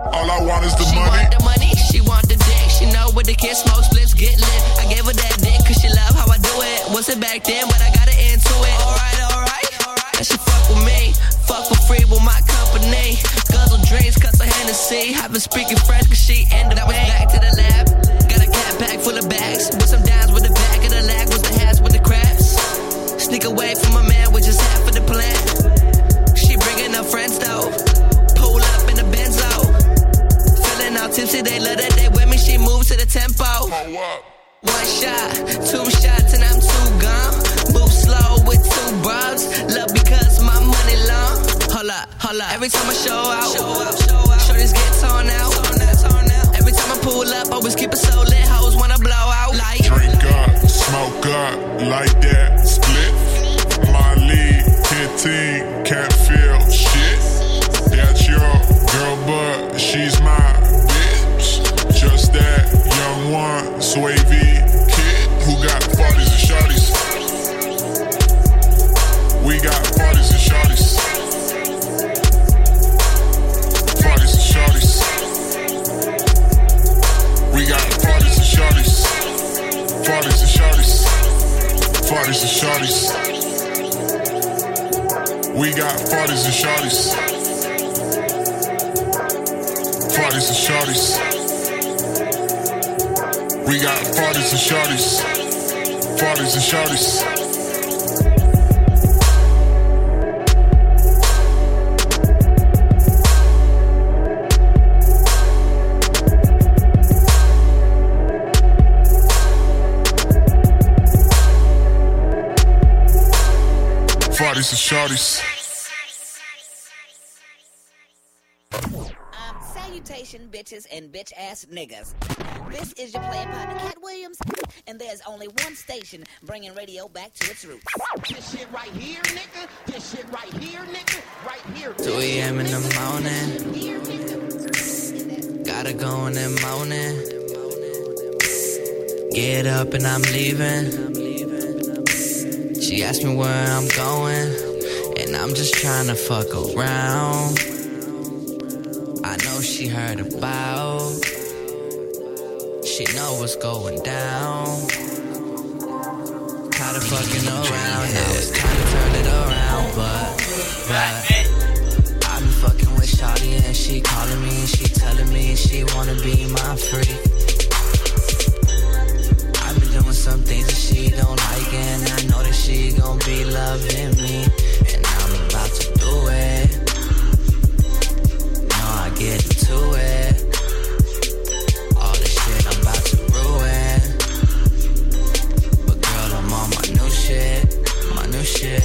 All I want is the She money. want the money, she want the dick. She know what the kid smoke splits get lit. I gave her that dick cause she love how I do it. Wasn't back then, but I got it into it. Alright, alright, alright. And she fuck with me. Fuck for free with my company. Drinks, cuts of Hennessy. I've been speaking French cause she in up back to the lab. Got a cat pack full of bags. With some dimes with the back of the lag. Was the hats with the crabs. Sneak away from a man with just half of the plan. She bringing her friends though. Pull up in the Benzo. Feeling all tipsy, they love that they with me. She moves to the tempo. One shot, two shots, and I'm too gone. Move slow with two bros. Love because hold up. Every time I show out, shorties get torn out. Every time I pull up, always keep it so lit. Hoes wanna blow out like. Drink up, smoke up, like that, split. My lead, 15, can't feel shit. That's your girl, but she's my bitch. Just that young one, Swavy kid who got 40s and shorties. We got 40s and shorties. Shorties. 40s and shorties. 40s and shorties. We got 40s and shorties. 40s and shorties. We got 40s and shorties. 40s and shorties. Forties and shorties. Salutation, bitches and bitch ass niggas. This is your player partner, Katt Williams, and there's only one station bringing radio back to its roots. This shit right here, nigga. This shit right here, nigga. Right here. 2 a.m. in the morning. Gotta go in the morning. Get up and I'm leaving. She asked me where I'm going, and I'm just trying to fuck around. I know she heard about. She know what's going down. Of fucking around, now it's time to turn it around, but, but. I been fucking with Shawty and she calling me and she telling me she wanna be my freak. Some things that she don't like and I know that she gon' be loving me and I'm about to do it. No, I get to it. All the shit I'm about to ruin. But girl, I'm on my new shit, my new shit.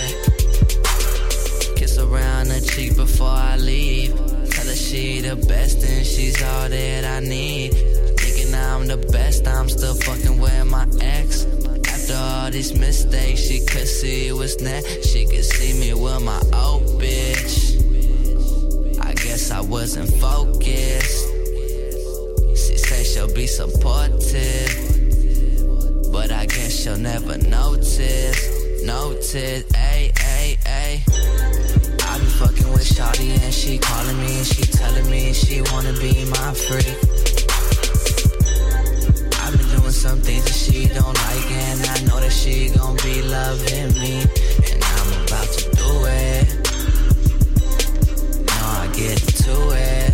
Kiss around her cheek before I leave. Tell her she the best and she's all that I need. I'm the best, I'm still fucking with my ex. After all these mistakes, she could see what's next. She could see me with my old bitch. I guess I wasn't focused. She said she'll be supportive. But I guess she'll never notice. Notice, ayy, ayy, ayy. I been fucking with Shawty and she calling me and she telling me she wanna be my freak. Some things that she don't like and I know that she gon' be loving me and I'm about to do it. No, I get to it.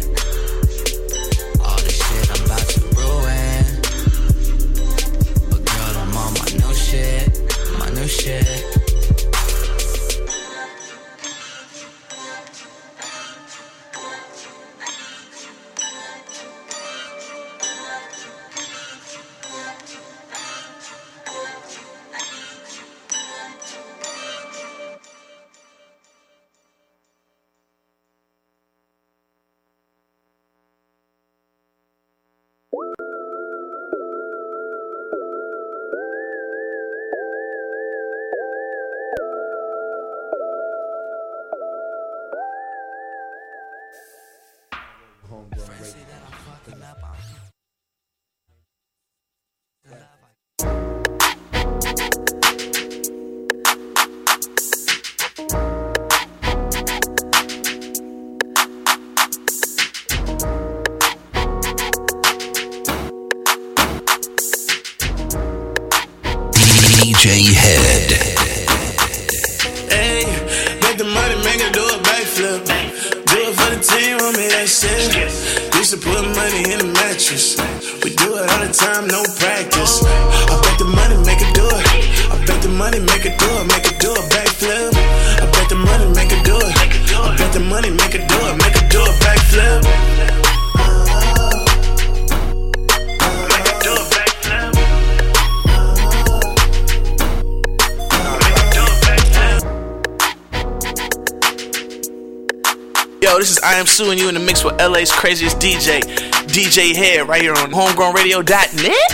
All the shit I'm about to ruin. But girl, I'm on my new shit, my new shit. No practice. I bet the money, make it do it. I bet the money, make it do it, make it do a backflip. I bet the money, make it do it. I bet the money, make it do it, make it do a backflip. Backflip. This is I Am Suing You in the mix with LA's craziest DJ, DJ Head, right here on homegrownradio.net.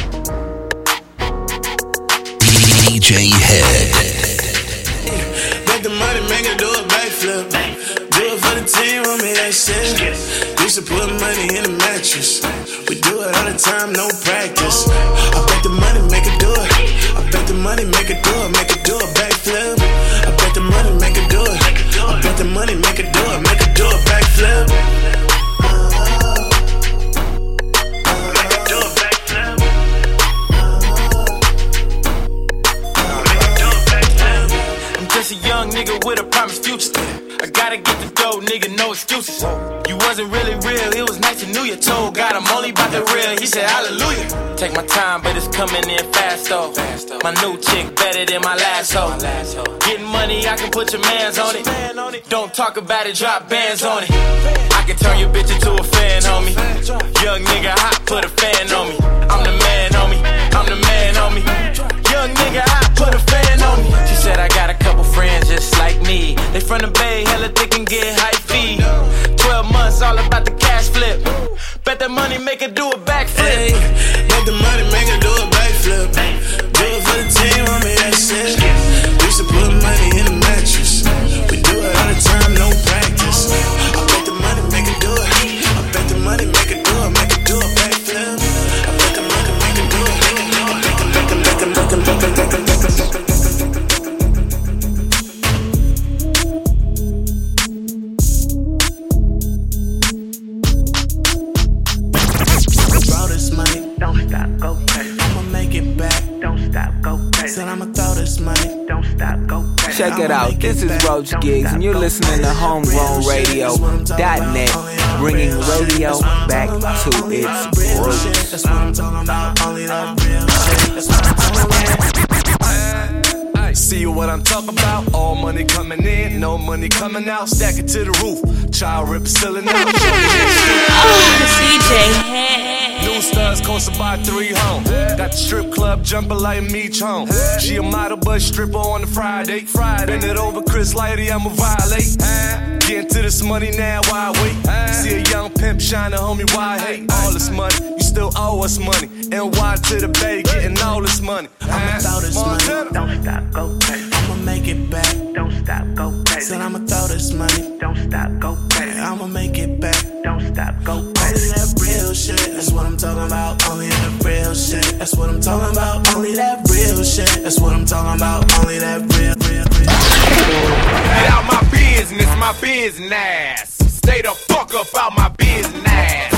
DJ Head. Make the money, make it do a backflip. Do it for the team, homie, that's it. Used to put money in the mattress. We do it all the time, no practice. I bet the money, make it do it. I bet the money, make it do it, make it do a backflip. I bet the money, make it do it. I bet the money, make it do it, make it do a backflip. Nigga with a promised future. I gotta get the dough, nigga, no excuses. You wasn't really real, it was nice to know you. Told God I'm only about the real, he said hallelujah. Take my time, but it's coming in fast though. My new chick better than my last hoe. Getting money, I can put your mans on it. Don't talk about it, drop bands on it. I can turn your bitch into a fan, homie. Young nigga hot, put a fan on me. I'm the man, homie. I'm the man, homie. Young nigga hot, put a fan on me. She said I got a couple friends just like me. They from the Bay, hella thick and get high fee. 12 months, all about the cash flip. Bet that money make her do a backflip. Make the money, make it do a backflip. Do it for the team, homie, that's it. Stop, go crazy. Said I'ma throw this money, don't stop, go crazy. Check it out. This is Roach Gigz, and you're listening to HomegrownRadio.net, bringing radio back to its roots. That's what I'm talking about. Only that real shit. That's what I'm talking about. See what I'm talking about? All money coming in, no money coming out. Stack it to the roof. Child rip ceiling out. DJ Head. New stars coasted by three home. Got the strip club jumping like Meech home. She a model but stripper on the Friday. Friday. Bend it over, Chris Lighty, I'ma violate. Get into this money now, why wait? See a young pimp shining, homie, why hate? All this money, you still owe us money. NY to the Bay, getting all this money. I'ma throw this money, don't stop, go crazy. I'ma make it back, don't stop, go crazy. Said I'ma throw this money, don't stop, go crazy. I'ma make it back, don't stop, go crazy. Only that real shit, that's what I'm talking about. Only that real shit, that's what I'm talking about. Only that real shit, that's what I'm talking about. Only that real, real, real. Get out my business, my business. Stay the fuck up out my business.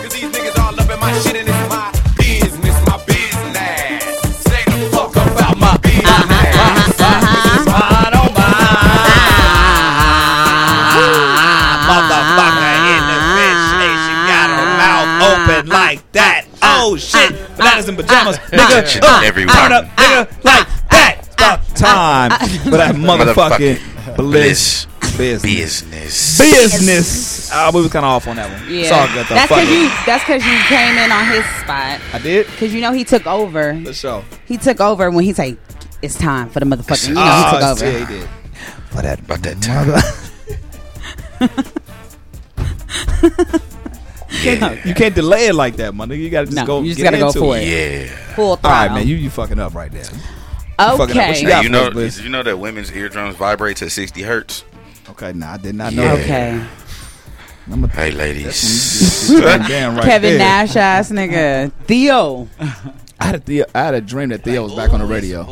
Cause these niggas all up in my shit and it's Oh shit. Uh, Bananas uh, in pajamas. Uh, nigga, uh, everyone. turn up, nigga, like that. It's about time for that motherfucking bliss business. Business. Business. Uh, we was kind of off on that one. Yeah, It's all good though. that's because you. That's because you came in on his spot. I did. Because you know he took over. The show. He took over when he say it's time for the motherfucking. You know Oh, he took over. yeah, he did. For that, about that time. You can't, you can't delay it like that, my nigga. You gotta just No, go. you just get gotta go into for it. it. Yeah. Full All right, throttle. man. You you fucking up right there. You fucking up. What Okay. you Hey, you for know, us, Bliss? did you know that women's eardrums vibrate to 60 hertz? Okay, nah, I did not know. Yeah. that. Okay. I'm a, Hey, ladies. that's when you get- damn right Kevin there. Nash ass nigga. Theo. I had a Theo, I had a dream that Theo was back on the radio.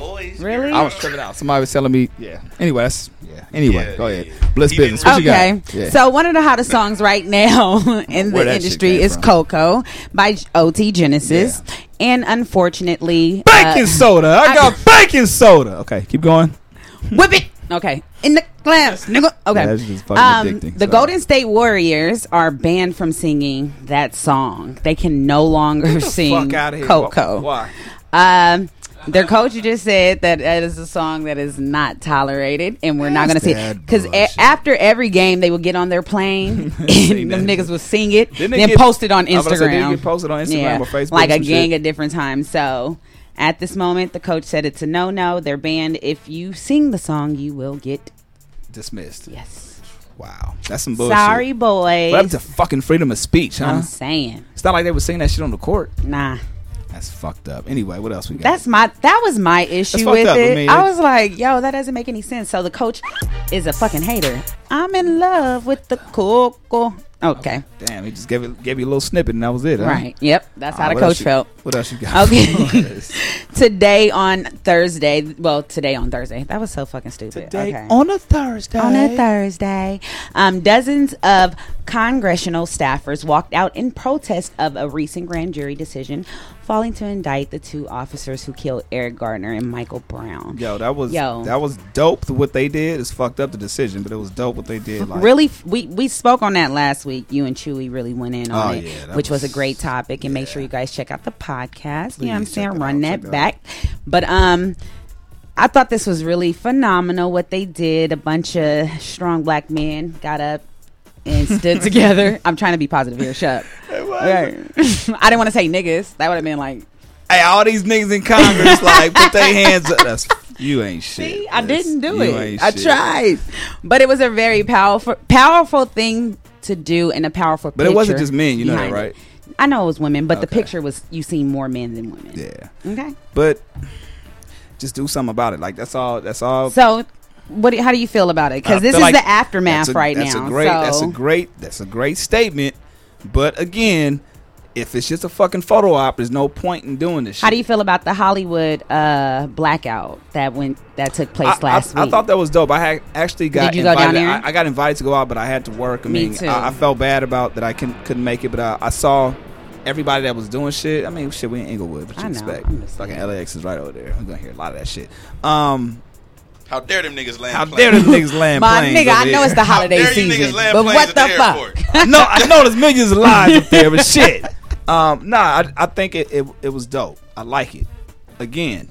Really? I was tripping out. Somebody was telling me, yeah. Anyway, that's yeah. Anyway, Yeah, go yeah, ahead. yeah. Bliss He business. What you Okay. got? Yeah. So one of the hottest songs right now in the industry is from. Coco by OT Genasis. And unfortunately baking uh, soda. I, I- got baking soda. Okay, keep going. Whip it. Okay. In the glass, nigga. Okay. Yeah, that's just fucking um, addicting. the Sorry. Golden State Warriors are banned from singing that song. They can no longer sing fuck outta here. Coco. Why? Um, their coach just said that that is a song that is not tolerated, and we're not going to sing that because after every game they would get on their plane and them niggas would sing it, they then get- post it on I was say, it Instagram. get posted on Instagram yeah, or Facebook like a gang shit? of different times. So at this moment, the coach said it's a no no. They're banned. If you sing the song, you will get Dismissed. yes. Wow, that's some bullshit. Sorry, boys. What happened to fucking freedom of speech, huh? I'm saying. It's not like they were saying that shit on the court. Nah. That's fucked up. Anyway, what else we got? That's my that was my issue with up. I it. mean, I was like, yo, that doesn't make any sense. So the coach is a fucking hater. I'm in love with the coco. Okay. Damn, he just gave it gave you a little snippet and that was it. Huh? Right. Yep. That's how Ah, the coach you- felt. What else you got? Okay. today on Thursday. Well, today on Thursday. That was so fucking stupid. Today okay. on a Thursday. On a Thursday, um, dozens of congressional staffers walked out in protest of a recent grand jury decision falling to indict the two officers who killed Eric Gardner and Michael Brown. Yo, that was Yo. that was dope. What they did is fucked up the decision, but it was dope what they did. Like, really, we we spoke on that last week. You and Chewy really went in on Oh, it, yeah, which was, was- a great topic. And make sure you guys check out the podcast. you know what I'm saying? Run out, that back. But um, I thought this was really phenomenal. What they did, a bunch of strong black men got up and stood together. I'm trying to be positive here. Shut up. Right. I didn't want to say niggas. That would have been like. Hey, all these niggas in Congress, like, put their hands up. That's you ain't shit. See, I didn't do You it. ain't I shit. tried, but it was a very powerful, powerful thing to do, and a powerful. But it wasn't just men, you know that, right? it. I know it was women, but the picture was you seen more men than women. Yeah. Okay. But just do something about it. Like that's all. That's all. So, what? Do, how do you feel about it? Because this is like the aftermath a- right that's now. A great, so That's a great. That's a great statement. But again, if it's just a fucking photo op, there's no point in doing this. Shit. how do you feel about the Hollywood uh, blackout that went that took place I, last I, week? I thought that was dope. I had actually got Did you go down invited. there? I, I got invited to go out, but I had to work. I Me mean, too. I, I felt bad about that. I couldn't couldn't make it, but I, I saw everybody that was doing shit. I mean, shit, we in Inglewood, but you expect fucking LAX is right over there. I'm gonna hear a lot of that shit. Um, How dare them niggas land how planes? dare them niggas land My planes? nigga, over I know there. it's the holiday dare you season, niggas land but what the, the fuck? no, I know, I know there's millions of lives up there, but shit. Um, nah, I, I think it, it it was dope. I like it. Again,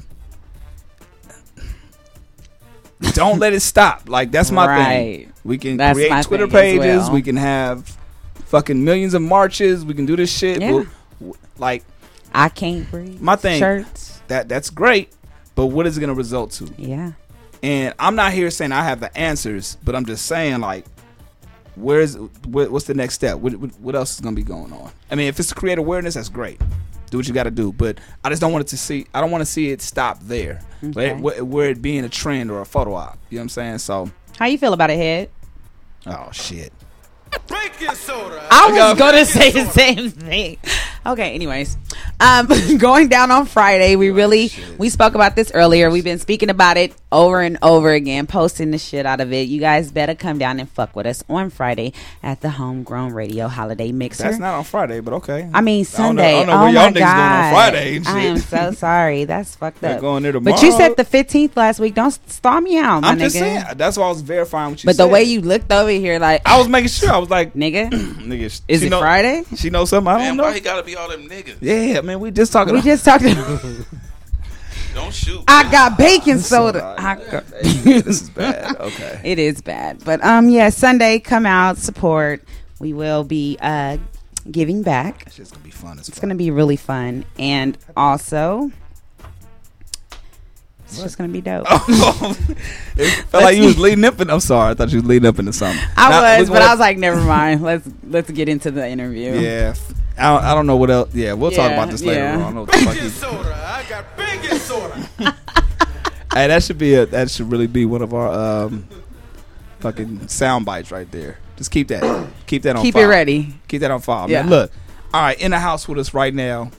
don't let it stop. Like that's my Right. thing. We can That's create Twitter pages. well. We can have fucking millions of marches. We can do this shit. Yeah. We'll- w- like I can't breathe. my thing. Shirts. That that's great, but what is it going to result to? Yeah. And I'm not here saying I have the answers, but I'm just saying like, where's what, what's the next step? What, what, what else is gonna be going on? I mean, if it's to create awareness, that's great. Do what you got to do, but I just don't want it to see. I don't want to see it stop there, Okay. where, where, where it being a trend or a photo op. You know what I'm saying? So, How you feel about it, head? oh shit. I was gonna say the same thing. Okay, anyways. Um going down on Friday, we really we spoke about this earlier. We've been speaking about it over and over again, posting the shit out of it. You guys better come down and fuck with us on Friday at the Homegrown Radio Holiday Mixer. That's not on Friday, but okay. I mean I don't know- Sunday. I don't know oh where my y'all niggas god! going on Friday and I am so sorry. That's fucked up. going there tomorrow. But you said the fifteenth last week. Don't star me out, my I'm nigga. just saying. That's why I was verifying what you but said. the way you looked over here, like I was making sure. I was like, nigga, nigga, is she it know- Friday? She knows something I don't know. why he gotta be all them niggas? Yeah, man, we just talking. We just talked. Don't shoot. I got baking soda. I got- this is bad. Okay. It is bad, but um, yeah, Sunday come out support. We will be uh giving back. It's just gonna be fun as It's gonna be really fun, and also it's just gonna be dope. It felt like you was leading up. In, I'm sorry, I thought you was leading up into something. I Now, was, but I was like, never mind. Let's let's get into the interview. yeah. I don't, I don't know what else. Yeah, we'll talk Yeah, about this later. yeah. on. I don't know what the fuck you- soda. I got baking soda. Hey, that should be a. That should really be one of our um, fucking sound bites right there. Just keep that. Keep that on. Keep it ready. Keep that on file. Yeah. Man, look. All right, in the house with us right now,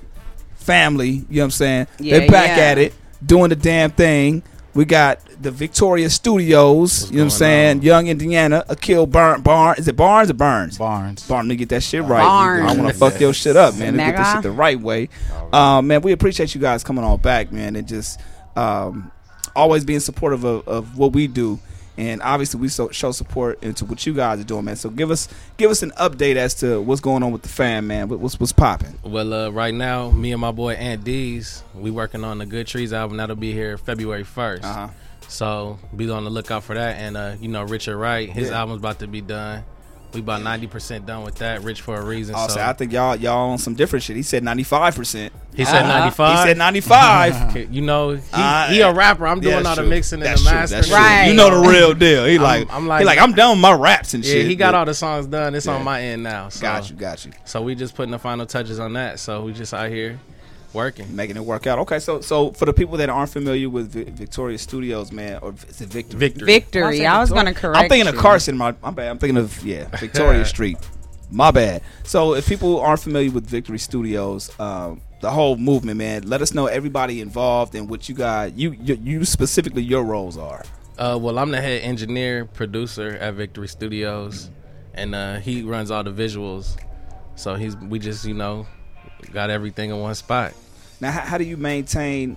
family. You know what I'm saying? Yeah, They're back yeah. at it, doing the damn thing. We got the Victoria Studios. you know what I'm saying? Young Indiana, Akil Barn, Barn. Is it Barnes or Burns? Barnes. Barnes. Let me get that shit right. Barnes. I want to fuck your shit up, man. Let's get this shit the right way. Um, man, we appreciate you guys coming on back, man, and just um, always being supportive of, of what we do. And obviously, we so, show support into what you guys are doing, man. So give us give us an update as to what's going on with the fam, man. What- What's what's popping? Well, uh, right now, me and my boy Ant D's, we working on the Good Trees album. That'll be here February 1st. Uh-huh. So be on the lookout for that. And uh, you know, Richard Wright, his Yeah. album's about to be done. We about ninety percent done with that. Rich for a reason. Oh, so I think y'all y'all on some different shit. He said ninety five percent. he said ninety five. He said ninety five. you know, he, Uh, he a rapper. I'm doing all the true. mixing and That's the mastering. Right. You know the real deal. He like I'm- like- I'm he like, like, I'm done with my raps and shit. yeah, shit, he got but- all the songs done. It's Yeah. on my end now. So. Got you, got you. So we just putting the final touches on that. So we just out here working, making it work out. Okay, so so for the people that aren't familiar with Vi- Victoria Studios, man, or is it Victory? Victory. Victory. Why say I was gonna correct. I'm thinking you. of Carson. My, my bad. I'm thinking of yeah, Victoria Street. My bad. So if people aren't familiar with Victory Studios, um, the whole movement, man, let us know everybody involved and what you got. You you, you specifically your roles are. Uh, well, I'm the head engineer, producer at Victory Studios, and uh, he runs all the visuals. So he's we just you know got everything in one spot. Now, how, how do you maintain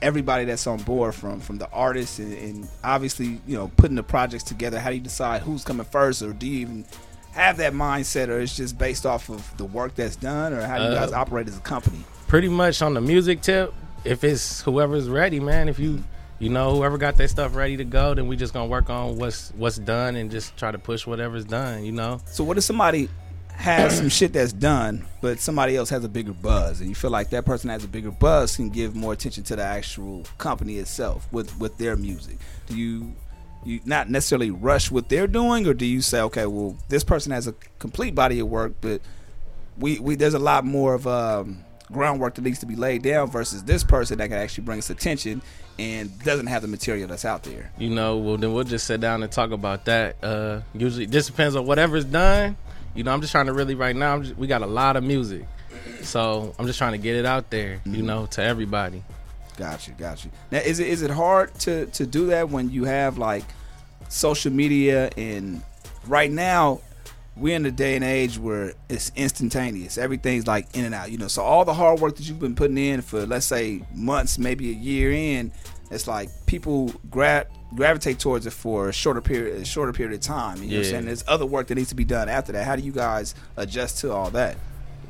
everybody that's on board from from the artists and, and obviously you know putting the projects together? How do you decide who's coming first, or do you even have that mindset, or it's just based off of the work that's done, or how do you Uh, guys operate as a company? Pretty much on the music tip, if it's whoever's ready, man. If you you know whoever got their stuff ready to go, then we just gonna work on what's what's done and just try to push whatever's done. You know. So what if somebody has some shit that's done, but somebody else has a bigger buzz, and you feel like that person has a bigger buzz can give more attention to the actual company itself with with their music? Do you you not necessarily rush what they're doing, or do you say, okay, well, this person has a complete body of work, but we we there's a lot more of um, groundwork that needs to be laid down versus this person that can actually bring us attention and doesn't have the material that's out there. You know, well then we'll just sit down and talk about that. Uh, usually, just depends on whatever's done. You know, I'm just trying to really right now. I'm just, we got a lot of music, so I'm just trying to get it out there. You mm-hmm. know, to everybody. Got you, got you. Now, is it is it hard to to do that when you have like social media and right now we're in a day and age where it's instantaneous. Everything's like in and out. You know, so all the hard work that you've been putting in for let's say months, maybe a year in, it's like people grab gravitate towards it for a shorter period, a shorter period of time. You know what I'm saying? There's other work that needs to be done after that. How do you guys adjust to all that?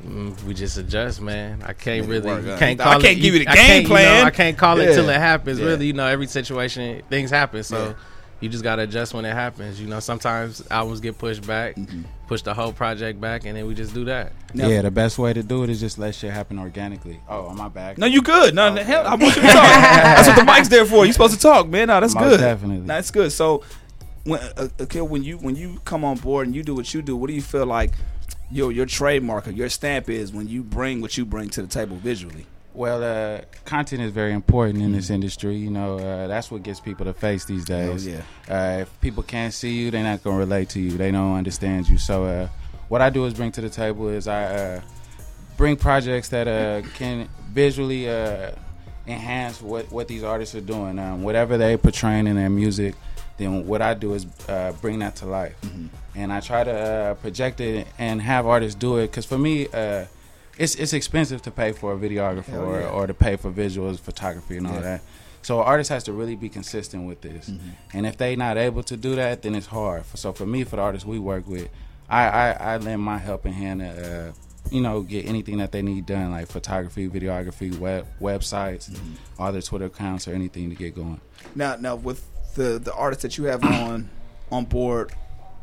Mm, we just adjust, man. I can't really, work, can't I can't it. give you the I game can't, you know, plan. I can't call it Yeah. till it happens. Yeah. Really, you know, every situation, things happen. So Yeah. you just gotta adjust when it happens. You know, sometimes albums get pushed back, Mm-hmm. Push the whole project back, and then we just do that. Yeah, the best way to do it is just let shit happen organically. Oh, am I back? No, you good. No, the hell, I want you to talk. that's what the mic's there for. You're supposed to talk, man. No, that's Most good. definitely. That's good. So, when uh, okay, when you when you come on board and you do what you do, what do you feel like your your trademark or your stamp is when you bring what you bring to the table visually? Well, uh, content is very important in this industry. You know, uh, that's what gets people to face these days. yeah. Uh, if people can't see you, they're not gonna relate to you. They don't understand you. So, uh, what I do is bring to the table is I uh, bring projects that uh, can visually uh, enhance what what these artists are doing. Um, whatever they're portraying in their music, then what I do is uh, bring that to life, and I try to uh, project it and have artists do it. Because for me. It's it's expensive to pay for a videographer Hell or, or to pay for visuals, photography, and all Yeah. that. So an artist has to really be consistent with this, and if they're not able to do that, then it's hard. So for me, for the artists we work with, I I, I lend my helping hand to uh, you know get anything that they need done, like photography, videography, web websites, all their Twitter accounts, or anything to get going. Now, now with the the artists that you have on on board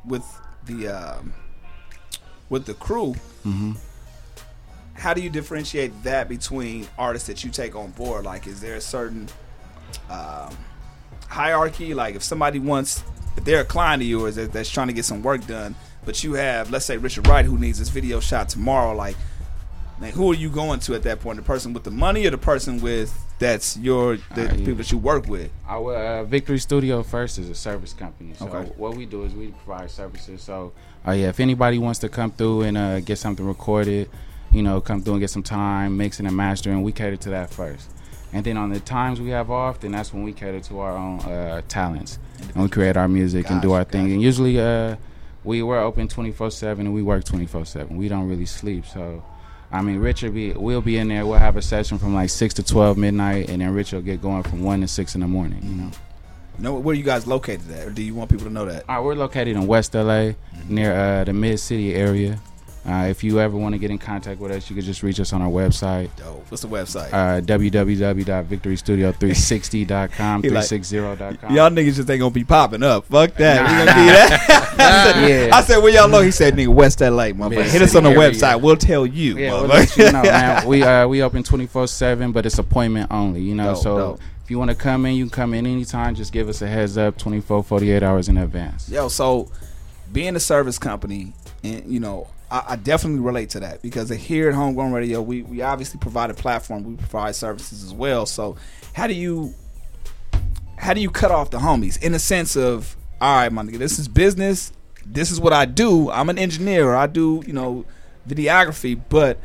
with the um, with the crew, hmm how do you differentiate that between artists that you take on board? Like, is there a certain um, hierarchy? Like, if somebody wants, if they're a client of yours that, that's trying to get some work done, but you have, let's say, Richard Wright, who needs this video shot tomorrow, like, like who are you going to at that point? The person with the money or the person with that's your the yeah. people that you work with? Our uh, Victory Studio First is a service company. So Okay. what we do is we provide services. So uh, yeah, if anybody wants to come through and uh, get something recorded, you know, come through and get some time mixing and mastering, we cater to that first. And then on the times we have off, then that's when we cater to our own uh, talents and we create our music and do our thing. And usually, uh, we we're open twenty four seven and we work twenty four seven. We don't really sleep, so. I mean, Richard be we'll be in there. We'll have a session from like six to twelve midnight, and then Richard will get going from one to six in the morning. You know. Know where you guys located at, or do you want people to know that? All right, we're located in West LA, near uh, the Mid City area. Uh, if you ever want to get in contact with us, you can just reach us on our website. Dope. What's the website? Uh, www.victorystudio360.com, He 360.com. Y'all niggas just ain't gonna be popping up. Fuck that. Nah, We gonna nah. be that. I, said, Yeah. I said, where y'all know? He said, nigga, West LA, motherfucker. Hit us on the area. website. We'll tell you. Yeah, we'll let you know, man. We uh, we open twenty four seven, but it's appointment only. You know, Dope, so dope. if you want to come in, you can come in anytime. Just give us a heads up, 24, 48 hours in advance. Yo, so being a service company, and you know, I, I definitely relate to that because here at Homegrown Radio, we we obviously provide a platform. We provide services as well. So how do you how do you cut off the homies in the sense of all right, my nigga, this is business. This is what I do. I'm an engineer. I do you know videography, but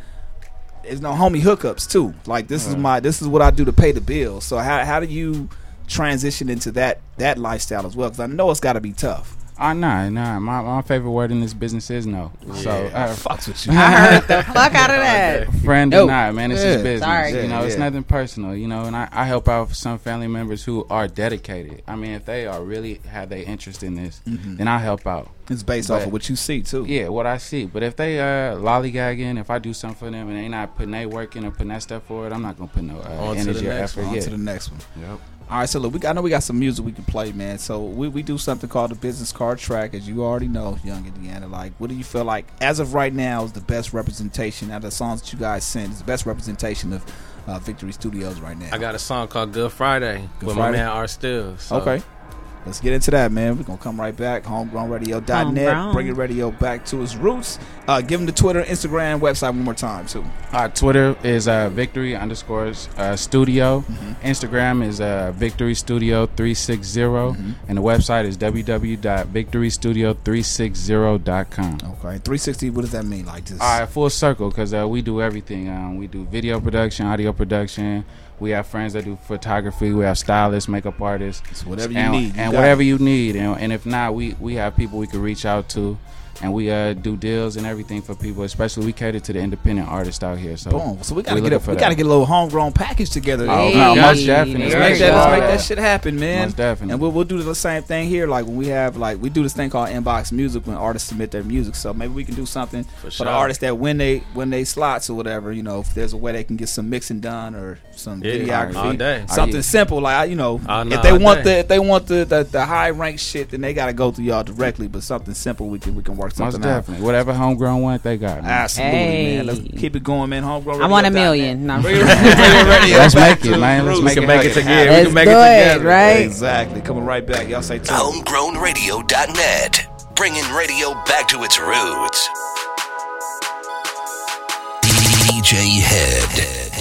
there's no homie hookups too. Like this is my this is what I do to pay the bills. So how how do you transition into that that lifestyle as well? Because I know it's got to be tough. Uh, nah, nah. My, my favorite word in this business is no. So uh, fucks with you. I heard the fuck out of that. Friend No. or not, man, it's Yeah. just business. Sorry. You know, it's nothing personal. You know, and I, I help out some family members who are dedicated. I mean, if they are really have their interest in this, Mhm. then I help out. It's based off of what you see too. Yeah, what I see. But if they uh lollygagging, if I do something for them and they not putting their work in or putting that stuff forward, I'm not gonna put no uh, On to energy the or next effort. one. On yeah. to the next one. Yep. All right, so look, we got, I know we got some music we can play, man. So we, we do something called the business card track, as you already know, Young Indiana. Like, what do you feel like, as of right now, is the best representation out of the songs that you guys send? Is the best representation of uh, Victory Studios right now? I got a song called Good Friday Good with Friday? my man R. Still. So. Okay. Let's get into that, man. We're going to come right back. HomegrownRadio.net. Homegrown. Bringing radio back to its roots. Uh, give them the Twitter, Instagram, website one more time, too. Uh, Twitter is uh, victory underscores uh, studio. Mm-hmm. Instagram is uh, victory studio 360. Mm-hmm. And the website is www.victorystudio360.com. Okay. 360, what does that mean? Like this? All right, full circle because uh, we do everything. Um, we do video production, audio production. We have friends that do photography. We have stylists, makeup artists. whatever you and, need, you and whatever it. you need. And, and if not, we we have people we can reach out to, and we uh, do deals and everything for people. Especially we cater to the independent artists out here. So Boom. So we gotta get a, we that. gotta get a little homegrown package together. Oh, Hey. no, most definitely. Let's make that, let's make that shit happen, man. Most definitely. And we'll, we'll do the same thing here. Like when we have like we do this thing called inbox music when artists submit their music. So maybe we can do something for, sure. the artists that when they when they slots or whatever. You know, if there's a way they can get some mixing done or some Yeah, videography, all day. something Yeah. simple like you know. Oh, no, if they want day. the if they want the, the the high rank shit, then they got to go through y'all directly. But something simple, we can we can work most something out. definitely. Whatever homegrown want, they got. Man. Absolutely, Hey. man. Let's keep it going, man. Homegrown. I want a Radio dot net. million. No, I'm Bring it- kidding. bring it radio Let's make it, man. Let's make We it make it happen. together. Let's we can make do it it, together. right? Exactly. Coming right back. Y'all say two. Homegrownradio.net. Bringing radio back to its roots. DJ Head.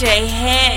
DJ Head.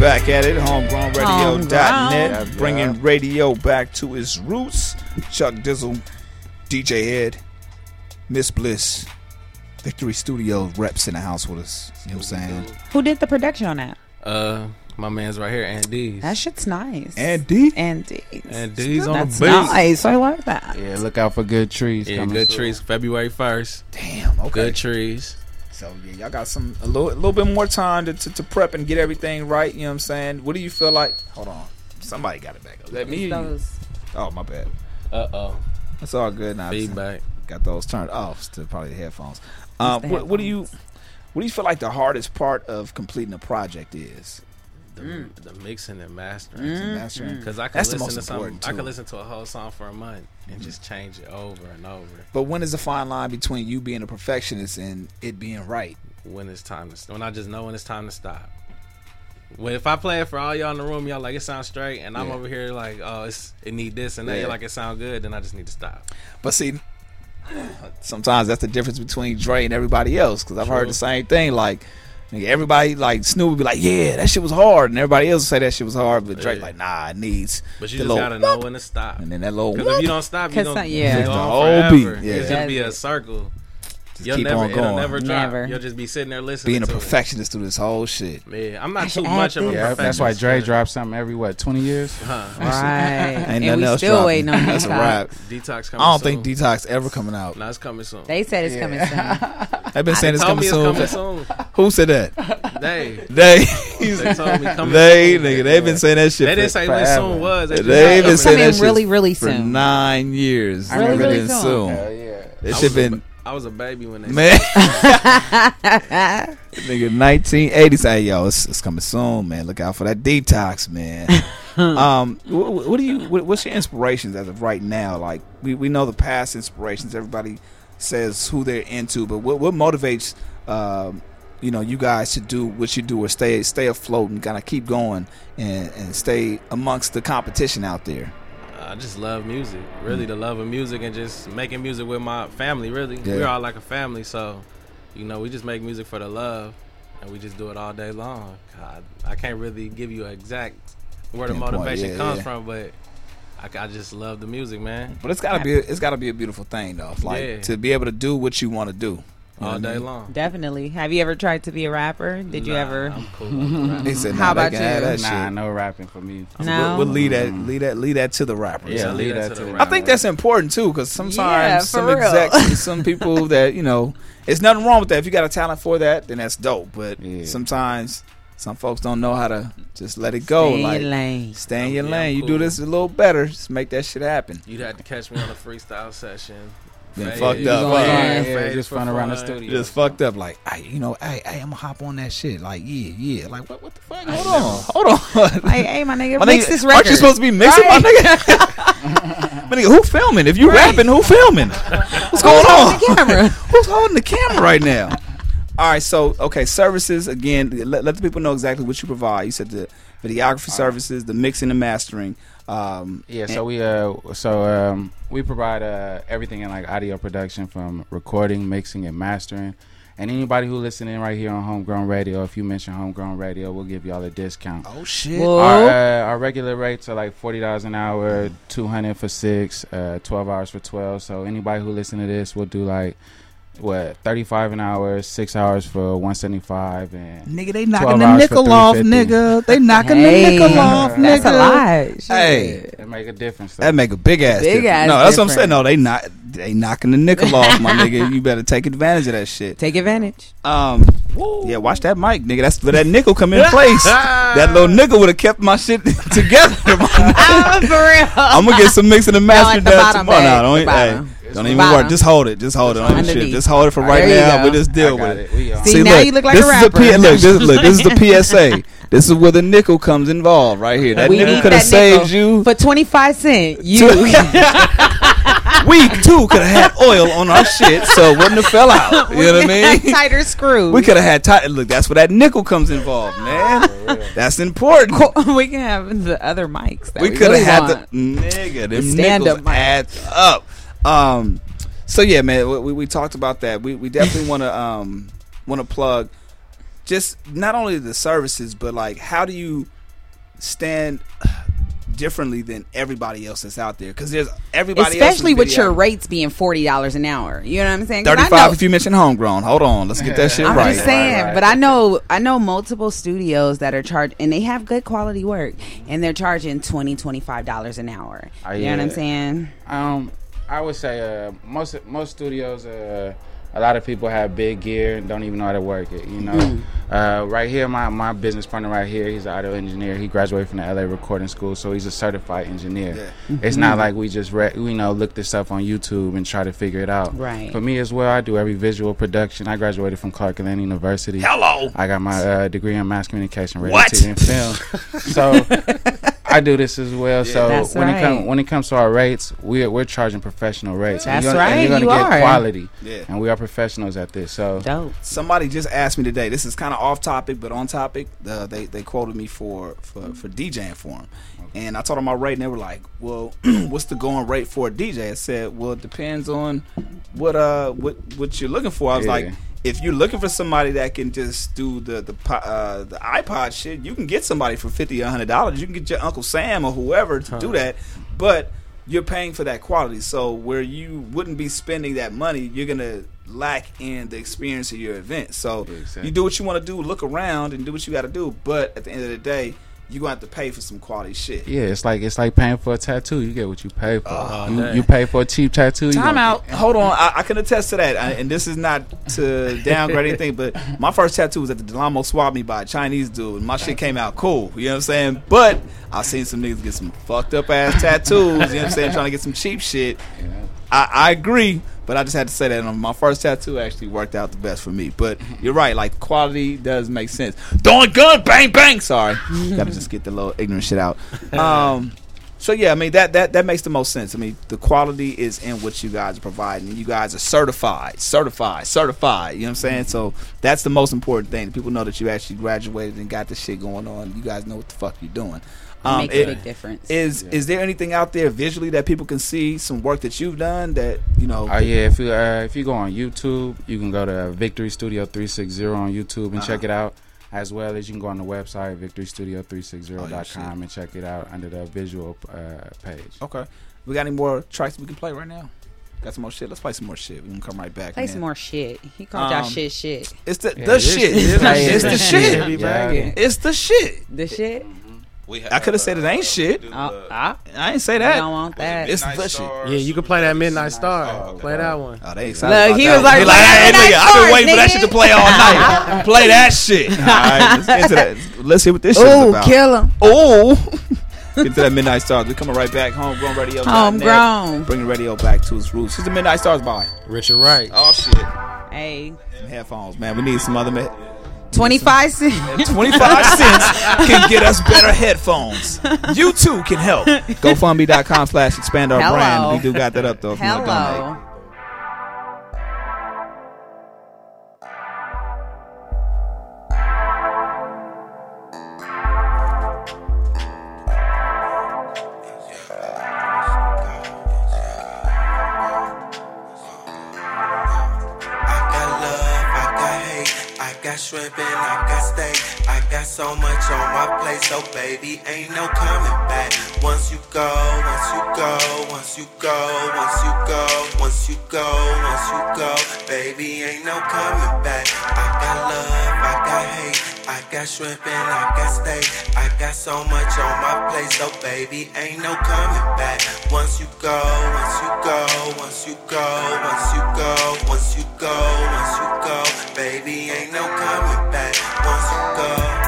back at it, homegrownradio.net, bringing radio back to its roots. Chuck Dizzle, DJ Ed, Miss Bliss, Victory Studio reps in the house with us. You know what I'm saying? Who did the production on that? Uh, my man's right here, Andy's. That shit's nice. Andy? Andy's. Andy's on That's the beat. nice. I love that. Yeah, look out for good trees. Yeah, good trees. February 1st. Damn, okay. Good trees. So yeah, y'all got some a little, a little bit more time to, to, to, prep and get everything right. You know what I'm saying? What do you feel like? Hold on, somebody got it back up. That me? Oh my bad. Uh oh. That's all good now. Feedback. Got those turned off to probably the headphones. Um, the what, headphones. what do you? What do you feel like the hardest part of completing a project is? The, Mm. the mixing and mastering, Mm. Mastering. because I could That's the listen most to some. important, I too. could listen to a whole song for a month and just change it over and over. But when is the fine line between you being a perfectionist and it being right? When it's time to, when I just know when it's time to stop. When if I play it for all y'all in the room, y'all like it sounds straight, and I'm Yeah. over here like, oh, it's it need this and that, Yeah. you're like it sound good, then I just need to stop. But see, sometimes that's the difference between Dre and everybody else. Because I've heard the same thing. Like nigga, everybody, like Snoop would be like, "Yeah, that shit was hard," and everybody else would say that shit was hard. But Dre Yeah. like, "Nah, it needs." But you just little gotta know whoop. when to stop. And then that little Because if you don't stop, you don't. some- Yeah, yeah. it's The whole beat, yeah. It's gonna be a circle. You'll keep never, on it'll going. never drop. Never. You'll just be sitting there listening. being a to perfectionist through this whole shit. It. Yeah, I'm not should too much of a. Yeah, perfectionist. that's why Dre but- drops something every what twenty years. Huh. Right. Ain't and nothing we else still dropping. waiting on That's a Detox. wrap. Detox coming I don't soon. think Detox ever coming out. No, it's coming soon. They said it's coming soon. They've been saying it's coming, soon. it's coming soon. Who said that? They. They. They told me coming They, soon. nigga, they've been saying that shit. They didn't for say when forever. soon was. They just They've been saying that shit really, really for soon. nine years. Really, really soon. soon. Hell yeah. This I shit was a been ba- I was a baby when they man. That's Nigga, 1980 say, yo, it's, it's coming soon, man. Look out for that detox, man. um, what, what do you? What, what's your inspirations as of right now? Like, we, we know the past inspirations. Everybody says who they're into, but what what motivates, um, you know, you guys to do what you do or stay stay afloat and kind of keep going and and stay amongst the competition out there. I just love music. Really, the love of music and just making music with my family. Really, Yeah. we're all like a family. So, you know, we just make music for the love, and we just do it all day long. God, I can't really give you an exact where the motivation yeah, comes yeah. from, but I, I just love the music, man. But it's gotta be it's gotta be a beautiful thing though. Like to be able to do what you want to do. You know all day long. Definitely. Have you ever tried to be a rapper? Did you Nah, ever? I'm cool. with He said, How nah, they about can have you? That Nah, shit. no rapping for me. No. We'll, we'll leave that, leave that, leave that to the rappers. Yeah, Yeah, leave that to the I think that's important too, because sometimes for some real. execs, some people that you know, it's nothing wrong with that. If you got a talent for that, then that's dope. But Yeah. sometimes some folks don't know how to just let it go. Stay in like your lane. stay in your Yeah, lane. I'm You do cool. this a little better. Just make that shit happen. You'd have to catch me on a freestyle session. Then Fade, fucked up. going Right. in. fade Yeah, just for fun around the studio. Just fucked up. Like, hey, you know, hey, hey, I'm gonna hop on that shit. Like, yeah, yeah. Like, what, what the fuck? Hold on, hold on. Like, hey, my nigga, My mix nigga, this Aren't record. you supposed to be mixing, Right. my nigga? my nigga, who filming? If you Right. rapping, who filming? What's going on? holding the camera? Who's holding the camera right now? All right, so okay, services again. Let, let the people know exactly what you provide. You said the videography services, the mixing and mastering. Um, Yeah, so we uh so um we provide uh everything in like audio production from recording, mixing and mastering. And anybody who listening right here on Homegrown Radio, if you mention Homegrown Radio, we'll give y'all a discount. oh shit! Whoa. Our, uh, our regular rates are like forty dollars an hour, two hundred for six, uh, twelve hours for twelve. So anybody who listen to this we'll do like what thirty five an hour, six hours for one seventy five, and Nigga, they 12 knocking the nickel off, nigga. They knocking Hey, the nickel off, nigga. That's a lot. Hey, it make a difference. that make a big ass. Big difference. ass No, that's what I'm saying. difference. No, they not. They knocking the nickel off, my nigga. You better take advantage of that shit. Take advantage. Um, yeah, watch that mic, nigga. That's where that nickel come in place. that little nickel would have kept my shit together. Ah, for real. I'm gonna get some mixing and mastering at done tomorrow. babe. No, don't, The hey, bottom. Don't even bottom. worry. Just hold it. Just hold it on your shit. Underneath. Just hold it for right There now. We just deal with it. it. On. See, now you look like a this rapper. Is the P- look, this, look, this is the PSA. This is where the nickel comes involved right here. That we nickel could have saved you. for twenty five cent. You we too could have had oil on our shit, so it wouldn't have fell out. You know what I mean? tighter screws. We could have had tight. Look, that's where that nickel comes involved, man. That's important. we can have the other mics. That we we, could have really had want. the nigga. Them stand-up mic. add up. Um, so yeah, man, we, we, we talked about that. We we definitely want to um want to plug just not only the services, but like how do you stand differently than everybody else that's out there? Because there's everybody, Especially else's with your rates being forty dollars an hour. You know what I'm saying? Thirty-five. know- If you mention homegrown, hold on, let's get that shit I'm right. just saying, Right, right. but I know I know multiple studios that are charged and they have good quality work and they're charging 20 25 dollars an hour. Oh, You know what I'm saying? Um, I would say uh, most most studios uh, a lot of people have big gear and don't even know how to work it. You know, Mm. uh, right here, my, my business partner right here, he's an audio engineer. He graduated from the LA Recording School, so he's a certified engineer. It's Mhm. not like we just re- you know look this up on YouTube and try to figure it out. Right. For me as well, I do every visual production. I graduated from Clark Atlanta University. Hello. I got my uh, degree in mass communication, radio, What? TV, and film. so I do this as well. So That's when it comes when it comes to our rates, we're we're charging professional rates. And That's you're gonna, right, And you're gonna get are. quality. Yeah. And we are professionals at this. So Dope. Somebody just asked me today. This is kind of off topic, but on topic. Uh, they they quoted me for for for DJing for them, and I told them my rate, and they were like, "Well, what's the going rate for a DJ?" I said, "Well, it depends on what uh what what you're looking for." I was Yeah. like. If you're looking for somebody that can just do the the uh, the iPod shit, you can get somebody for fifty or hundred dollars. You can get your Uncle Sam or whoever to do that, but you're paying for that quality. So where you wouldn't be spending that money, you're gonna lack in the experience of your event. So you do what you want to do, look around and do what you got to do. But at the end of the day, you're gonna have to pay for some quality shit. yeah, it's like it's like paying for a tattoo. You get what you pay for. Oh, you, you pay for a cheap tattoo. you Time gonna out. Hold on. I, I can attest to that. I, and this is not to downgrade anything, but my first tattoo was at the Del Amo Swap Meet by a Chinese dude. And my shit came out cool. You know what I'm saying? But I've seen some niggas get some fucked up ass tattoos. You know what I'm saying? Trying to get some cheap shit. I, I agree, but I just had to say that. My first tattoo actually worked out the best for me. But you're right. Like quality does make sense. Doing good, bang bang. Sorry, gotta just get the little ignorant shit out. Um, so yeah, I mean that that that makes the most sense. I mean the quality is in what you guys are providing. You guys are certified, certified, certified. You know what I'm saying? So that's the most important thing. People know that you actually graduated and got this shit going on. You guys know what the fuck you're doing. Um, Makes a big difference. Is is there anything out there visually that people can see some work that you've done that you know? Oh yeah, if you uh, if you go on YouTube, you can go to Victory Studio 360 on YouTube and check Uh-huh. it out. As well as you can go on the website victorystudio360.com and check it out under the visual uh, page. Okay. We got any more tracks we can play right now? Got some more shit. Let's play some more shit. We can come right back. Play and some more shit. He called y'all Um, shit shit. It's the Yeah, the this shit. shit. It's, it's the shit. It's the shit. The shit. I could have said it ain't shit. Oh, ah. I ain't say that. We don't want that. It's the shit. Yeah, you can play that Midnight Star. Play that one. Oh, they excited. Look, about he that was one. like, He "Play hey, nigga, I've been Star, waiting for that shit to play all night. play that shit. All right, let's get into that. Let's hear what this shit is Ooh, about. kill 'em. Ooh. get to that Midnight Stars. We're coming right back. Homegrown radio. Homegrown. Bringing radio back to its roots. This is the Midnight Stars by Richard Wright. Oh shit. Hey. Some headphones, man. We need some other. Me- 25 cents. 25 cents can get us better headphones. You too can help. GoFundMe.com slash expand our Hello. brand. We do got that up though. If you want to donate. Hello. And I got steak. I got so much on my plate, so baby, ain't no coming back. Once you go, once you go, once you go, once you go, once you go, once you go, baby, ain't no coming back. I got love, I got hate, I got shrimp and I got steak. I got so much on my plate, so baby, ain't no coming back. Once you go, once you go, once you go, once you go, once you go, once you go, baby, ain't no coming back. Once you go,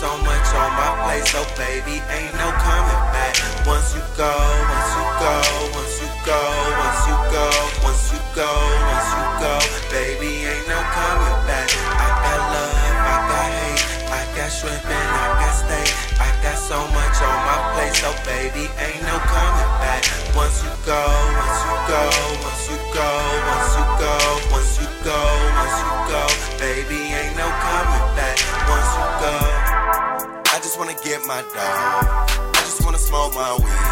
so much on my plate, so baby, ain't no coming back. Once you go, once you go, once you go, once you go, once you go, once you go, baby, ain't no coming back. I got love, I got hate, I got shrimp and I got steak. I got so much on my plate, so baby, ain't no coming back. Once you go, once you go, once you go, once you go, once you go, once you go, baby, ain't no coming back. Once you go. I just wanna get my dog. I just wanna smoke my weed.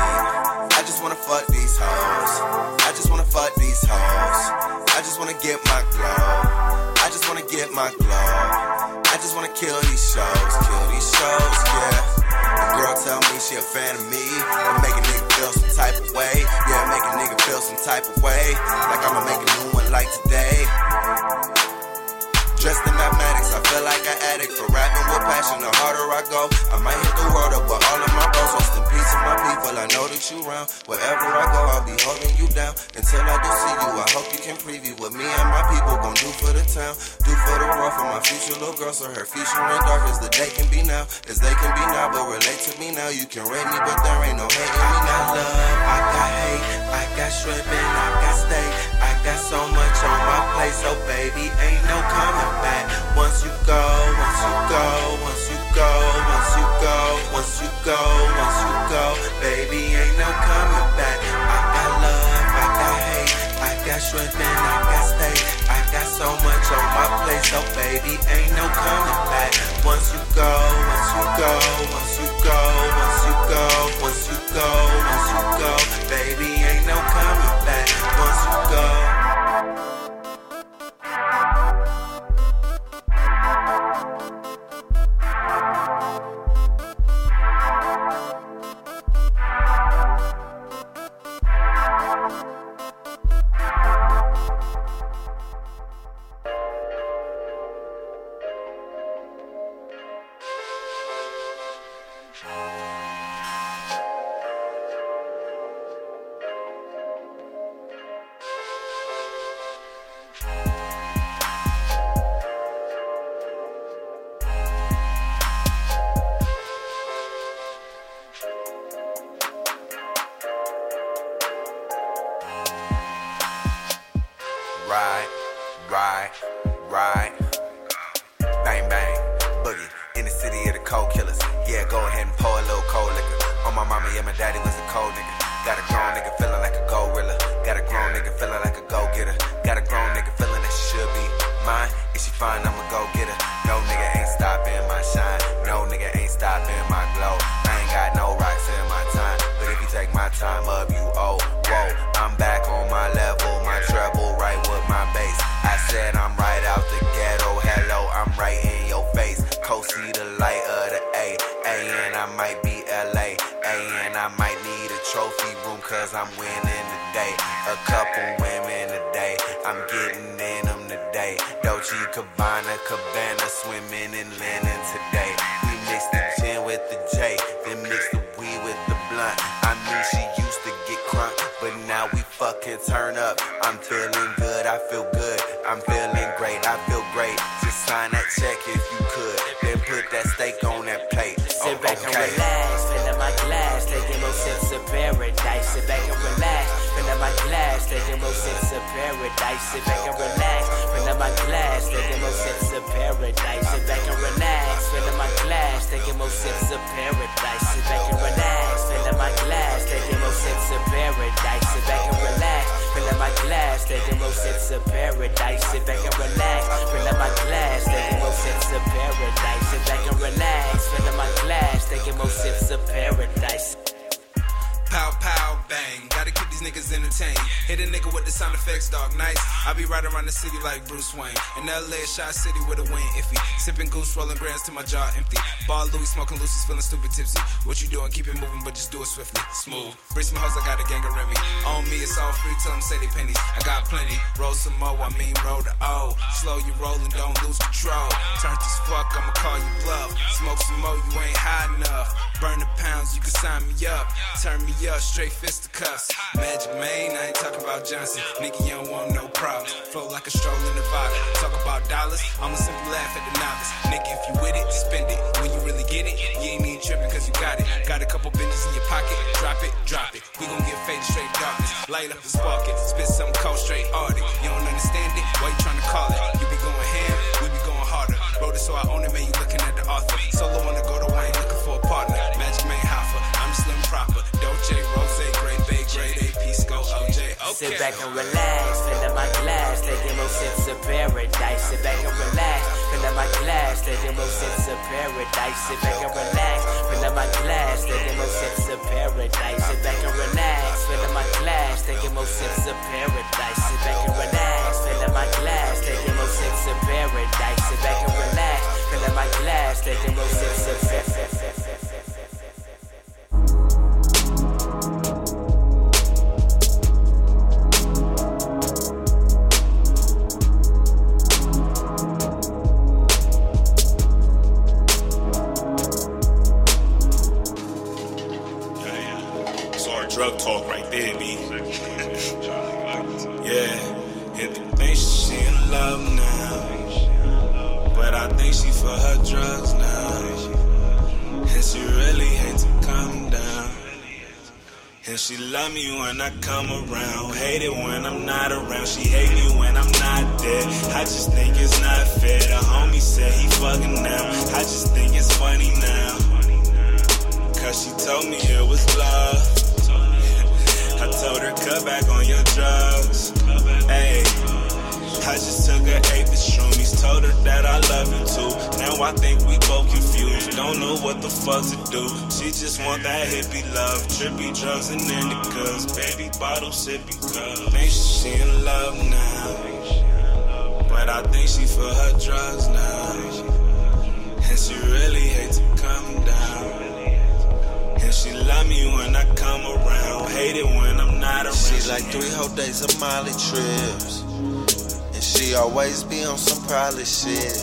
I just wanna fuck these hoes. I just wanna fuck these hoes. I just wanna get my glow. I just wanna get my glow. I just wanna kill these shows, kill these shows, yeah. The girl tell me she a fan of me and make a nigga feel some type of way. Yeah, make a nigga feel some type of way. Like I'ma make a new one like today. Dressed in mathematics, I feel like an addict for rapping with passion. The harder I go, I might hit the world up with all of my bros. Rest in peace to my people, I know that you round. Wherever I go, I'll be holding you down until I do see you. I hope you can preview what me and my people gon' do for the town, do for the world, for my future little girl, so her future in dark as the day can be now, as they can be now. But relate to me now, you can rate me, but there ain't no hate in me now. Love, I got hate, I got shrimp and I got steak. Got so much on my plate, so baby, ain't no coming back. Once you go, once you go, once you go, once you go, once you go, once you go, baby, ain't no coming back. I got love, I got hate, I got shrimp and I got steak. I got so much on my plate, so baby, ain't no coming back. Once you go, once you go, once you go, once you go, once you go, once you go, baby, ain't no coming back. Once you go. Taking sips of paradise. Sit back and relax, fill up my glass, taking sips of paradise. Sit back and relax, fill up my glass, taking more sips of paradise. Pow, pow, bang. Gotta keep these niggas entertained. Hit a nigga with the sound effects, dog. Nice. I be riding around the city like Bruce Wayne. In LA, shot city with a wing iffy. Sipping goose, rolling grams till my jaw empty. Ball Louis, smoking Lucy's, feeling stupid tipsy. What you doing? Keep it moving, but just do it swiftly. Smooth. Bring some hoes, I got a gang of Remy. On me, it's all free. Tell them say they pennies. I got plenty. Roll some more, I mean roll the O. Slow you rolling, don't lose control. Turn this fuck, I'ma call you bluff. Smoke some more, you ain't high enough. Burn the pounds, you can sign me up. Turn me up, straight fisticuffs. Magic Maine, I ain't talking about Johnson. Nigga, you don't want no problems. Flow like a stroll in Nevada. Talk about dollars, I'ma simply laugh at the novice. Nigga, if you with it, spend it. When you really get it, you ain't even tripping cause you got it. Got a couple binges in your pocket, drop it, drop it. We gon' get faded straight darkness. Light up the spark it, spit some cold straight Arctic. You don't understand it, why you tryna call it? You be going ham, we be going harder. Wrote it so I own it, man, you looking at the author. Solo wanna go to Wayne, Sit back and relax, fill up my glass, taking more sips of paradise. Sit back and relax, fill up my glass, taking more sips of paradise. Sit back and relax, fill up my glass, taking more sips of paradise. Sit back and relax, fill up my glass, taking more sips of paradise. Sit back and relax, fill up my glass, taking more sips of paradise. Sit back and relax, fill up my glass, taking more sips of paradise. Drug talk right there, B. yeah, and the think she in love now, but I think she for her drugs now, and she really hate to come down. And she love me when I come around, hate it when I'm not around. She hate me when I'm not there. I just think it's not fair. The homie said he fucking now. I just think it's funny now. Cause she told me it was love. I told her cut back on your drugs. Hey, I just took her the shroomies. Told her that I love you too. Now I think we both confused. Don't know what the fuck to do. She just want that hippie love, trippy drugs and indicas. Baby bottle sippy cup. Think she in love now, but I think she for her drugs now. And she really hate to come down. And she love me when I come around, hate it when I'm not around. She like three whole days of Molly trips. And she always be on some probably shit.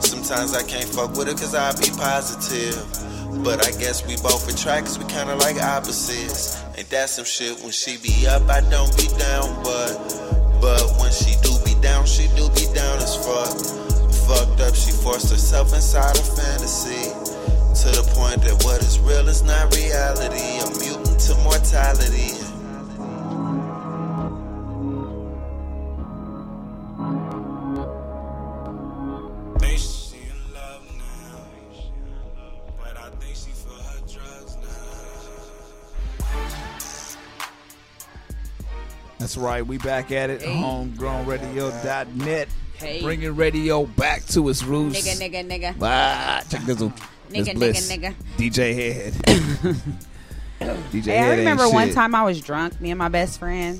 Sometimes I can't fuck with her cause I be positive. But I guess we both attract cause we kinda like opposites. Ain't that some shit when she be up, I don't be down, but but when she do be down, she do be down as fuck. Fucked up, she forced herself inside a fantasy. To the point that what is real is not reality. A mutant to mortality. Think she in love now, but I think she for her drugs That's right. We back at it. Hey. Homegrownradio.net. Hey. Bringing radio back to its roots. Nigga, nigga, nigga. Ah, check this one. This Nigga, Bliss. nigga, nigga. DJ Head. DJ Hey, I Head ain't remember one shit. time I was drunk, me and my best friend,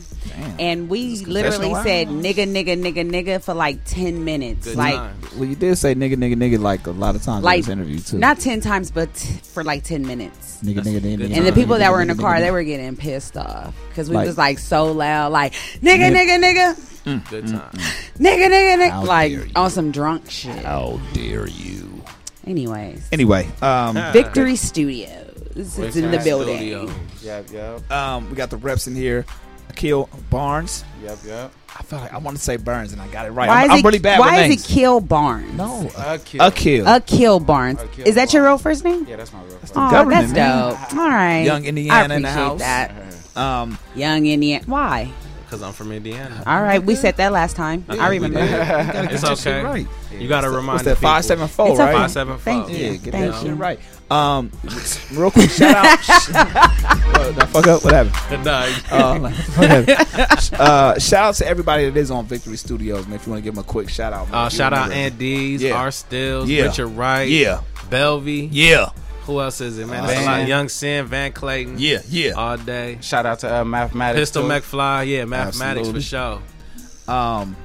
and we literally said nigga, nigga, nigga, nigga for like ten minutes. like, well, you did say nigga, nigga, nigga like a lot of times in this interview too. not ten times, but t- for like ten minutes. nigga, nigga, nigga, nigga. And the people that were in the nigga, car, nigga, they were getting pissed off because we Like- was like so loud, like nigga, Nigga- nigga, nigga, mm, Good mm, time. Mm, nigga, nigga, nigga, How like on some drunk shit. How dare you? Anyways, Anyway, um, Victory Studios is in the building. Yep, yep. Um, we got the reps in here. Akil Barnes. Yep, yep. I felt like I want to say Burns, and I got it right. Why I'm, is I'm it, really bad Why with is names. it Kill Barnes? No, Akil. Akil. Akil Barnes. Akil is that your real first name? Yeah, that's my real first name. Oh, government, that's man. dope. All right. Young Indiana I in the house. That. Um, Young Indiana. Why? Because I'm from Indiana. All right, we said that last time. I remember. it's that shit okay. right. You got to remind What's that? the people. Five seven four, It's right? okay. Five seven four. Thank you. Yeah, get Thank that you. shit right. Um, real quick, shout out. what, the fuck up? What happened? Nah, Uh, whatever. uh, shout out to everybody that is on Victory Studios, man. If you want to give them a quick shout out, man, Uh, shout out remember. Aunt D's, Yeah. R. Stills, Yeah. Richard Wright, Yeah. Belvy. Yeah. Who else is it, man? Uh, There's a lot. Van. Young Sin, Van Clayton. Yeah, yeah. All day. Shout out to uh, Mathematics. Pistol too. McFly. Yeah, mathematics Absolutely. for sure. Um,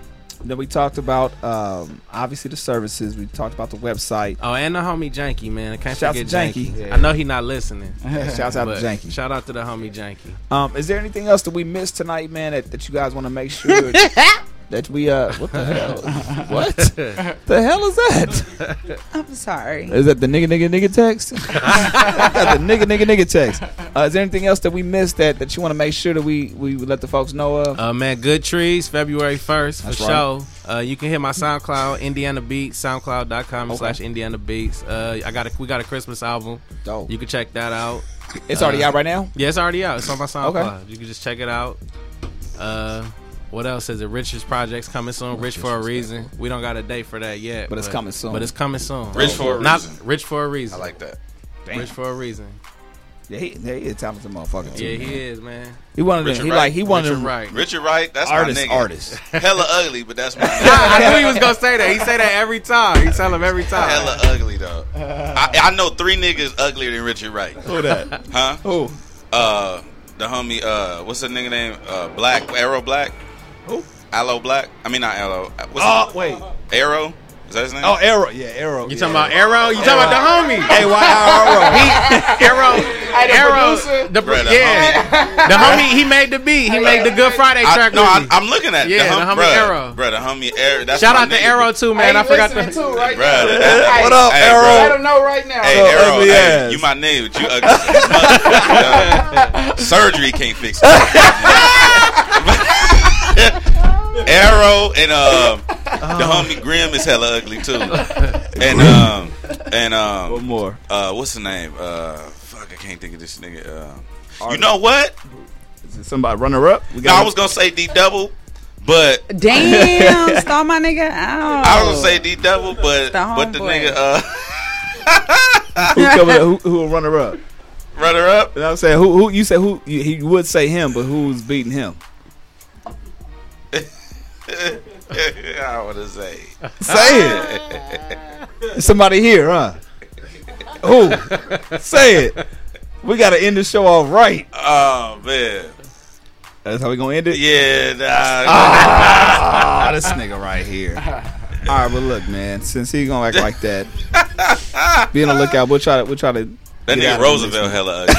then we talked about um, obviously the services. We talked about the website. Oh, and the homie Janky, man. I can't Shouts forget to Janky. Janky. I know he not listening. shout out to Janky. Shout out to the homie Janky. Um, is there anything else that we missed tonight, man? That, that you guys want to make sure that we uh, what the hell? what the hell is that? I'm sorry. Is that the nigga nigga nigga text? Got the nigga nigga nigga text. Uh, is there anything else that we missed that, that you want to make sure that we we let the folks know of? Uh, man, Good Trees, February 1st, for That's sure. Uh, you can hit my SoundCloud, Indiana Beats, soundcloud.com Okay. slash Indiana Beats. Uh, I got a, we got a Christmas album. Dope. You can check that out. It's already Uh, out right now. Yeah, it's already out. It's on my SoundCloud. Okay. You can just check it out. Uh, what else is it? Rich's project's coming soon. Rich for a reason. We don't got a date for that yet, But it's coming soon. But it's coming soon. Rich for a Not reason. rich for a reason. I like that. Rich for a reason. Yeah, he, yeah, he a talented motherfucker too. Yeah, man. he is, man. He one of them. He Wright. like he wanted of Richard them. Wright. Richard Wright, that's Artist, my nigga. artist. Hella ugly, but that's my nigga. I knew he was gonna say that. He say that every time. He tell him every time. Hella ugly though. I, I know three niggas uglier than Richard Wright. Who that? Huh? Who? Uh, the homie. Uh, what's the nigga name? Uh, Black Arrow Black. Who? Aloe Blacc. I mean not Aloe. What's Oh his- wait. Arrow. Is that his name? Oh, Arrow. Yeah, Arrow. You yeah. talking about Arrow? You talking about the homie? Hey, why Arrow? He, Arrow, the Arrow, the, pro- the yeah, the homie. He made the beat. He made the Good Friday I, track. no, I, I'm looking at it. Yeah, the, the homie bruh, Arrow. Bruh, the homie Arrow. That's Shout out to nigga. Arrow too, man. I forgot the. too right Bruh, that- What up, hey, Arrow? bruh. Let him know right now. Hey, Little Arrow, hey, you my name, but you ugly. Uh, Surgery can't fix it. Arrow and um, the homie Grim is hella ugly too. And um, and um, One more. uh, what's the name? Uh, fuck, I can't think of this nigga. Uh, you know what? Is it somebody runner up? We No, I was gonna say D double, but Damn, stole my nigga out. I was gonna say D double, but The but the homeboy. nigga uh, who, coming, who, who will runner up? runner up. You know what I'm saying? Who, who you say who you, he would say him, but who's beating him? I want to say. Say it. Somebody here, huh? Who? say it. We gotta end the show off right. Oh man. That's how we gonna end it. Yeah, nah. Ah, this nigga right here. All right, but look, man. Since he gonna act like that, be on the lookout. We'll try to. We'll try to. That get nigga Roosevelt hella ugly.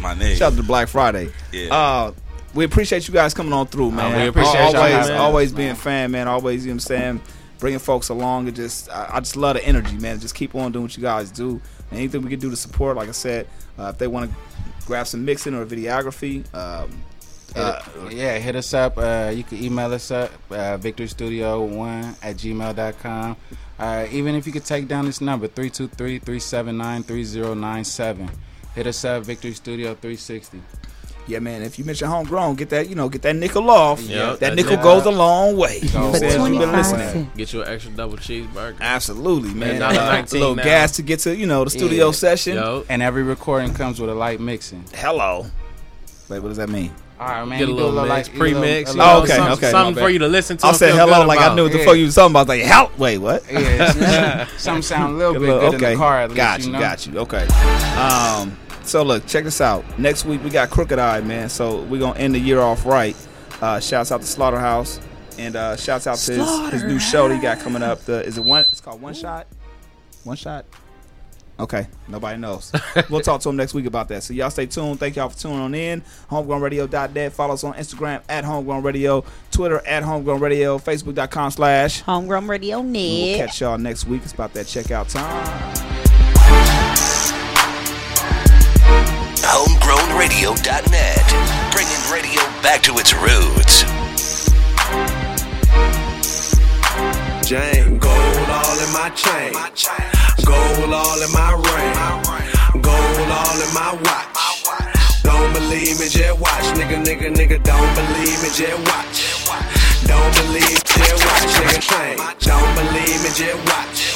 My nigga. Shout out to Black Friday. Yeah. Uh, we appreciate you guys coming on through, man. we appreciate always, always being fan, man. Always, you know what I'm saying, bringing folks along. It just, I, I just love the energy, man. Just keep on doing what you guys do. And anything we can do to support, like I said, uh, if they want to grab some mixing or videography, um, uh, yeah, hit us up. Uh, you can email us up, uh, victorstudio1 at gmail.com. Uh, even if you could take down this number, 323-379-3097. Hit us up, Victory Studio 360. Yeah, man. If you mention homegrown, get that, you know, get that nickel off. Yep, that that nickel nickel. goes a long way. You know what I'm saying? Been listening. Get you an extra double cheeseburger. Absolutely, man. dollar Uh, a 19 little now. gas to get to, you know, the studio Yeah. session. Yo, And every recording comes with a light mixing. Hello. Wait, what does that mean? All right, man. get a you do little light- mix, you do a little- pre-mix. you little- know, Oh, okay, something, okay. Something for you to listen to. I and said hello good like I knew what the Yeah. fuck you was talking about. I was like, help. Wait, what? Yeah, some sound a little bit good in the car at least. got you, you know? got you. Okay. Um, so look, check this out. Next week we got Crooked I, man. So we're gonna end the year off right. Uh, shouts out to Slaughterhouse and uh, shouts out to his, his new show that he got coming up. The is it one? It's called One Shot. One Shot. Okay, nobody knows. we'll talk to him next week about that. So y'all stay tuned. Thank y'all for tuning on in. Homegrownradio.net. Follow us on Instagram at Homegrown Radio, Twitter at Homegrown Radio, Facebook.com slash Homegrown Radio We'll catch y'all next week. It's about that checkout time. HomegrownRadio.net. Bringing radio back to its roots. Jane, gold all in my chain, gold all in my ring, gold all in my watch. Don't believe me, just watch, nigga, nigga, nigga. Don't believe me, just watch. Don't believe, just watch, nigga. Chain. Don't believe me, just watch.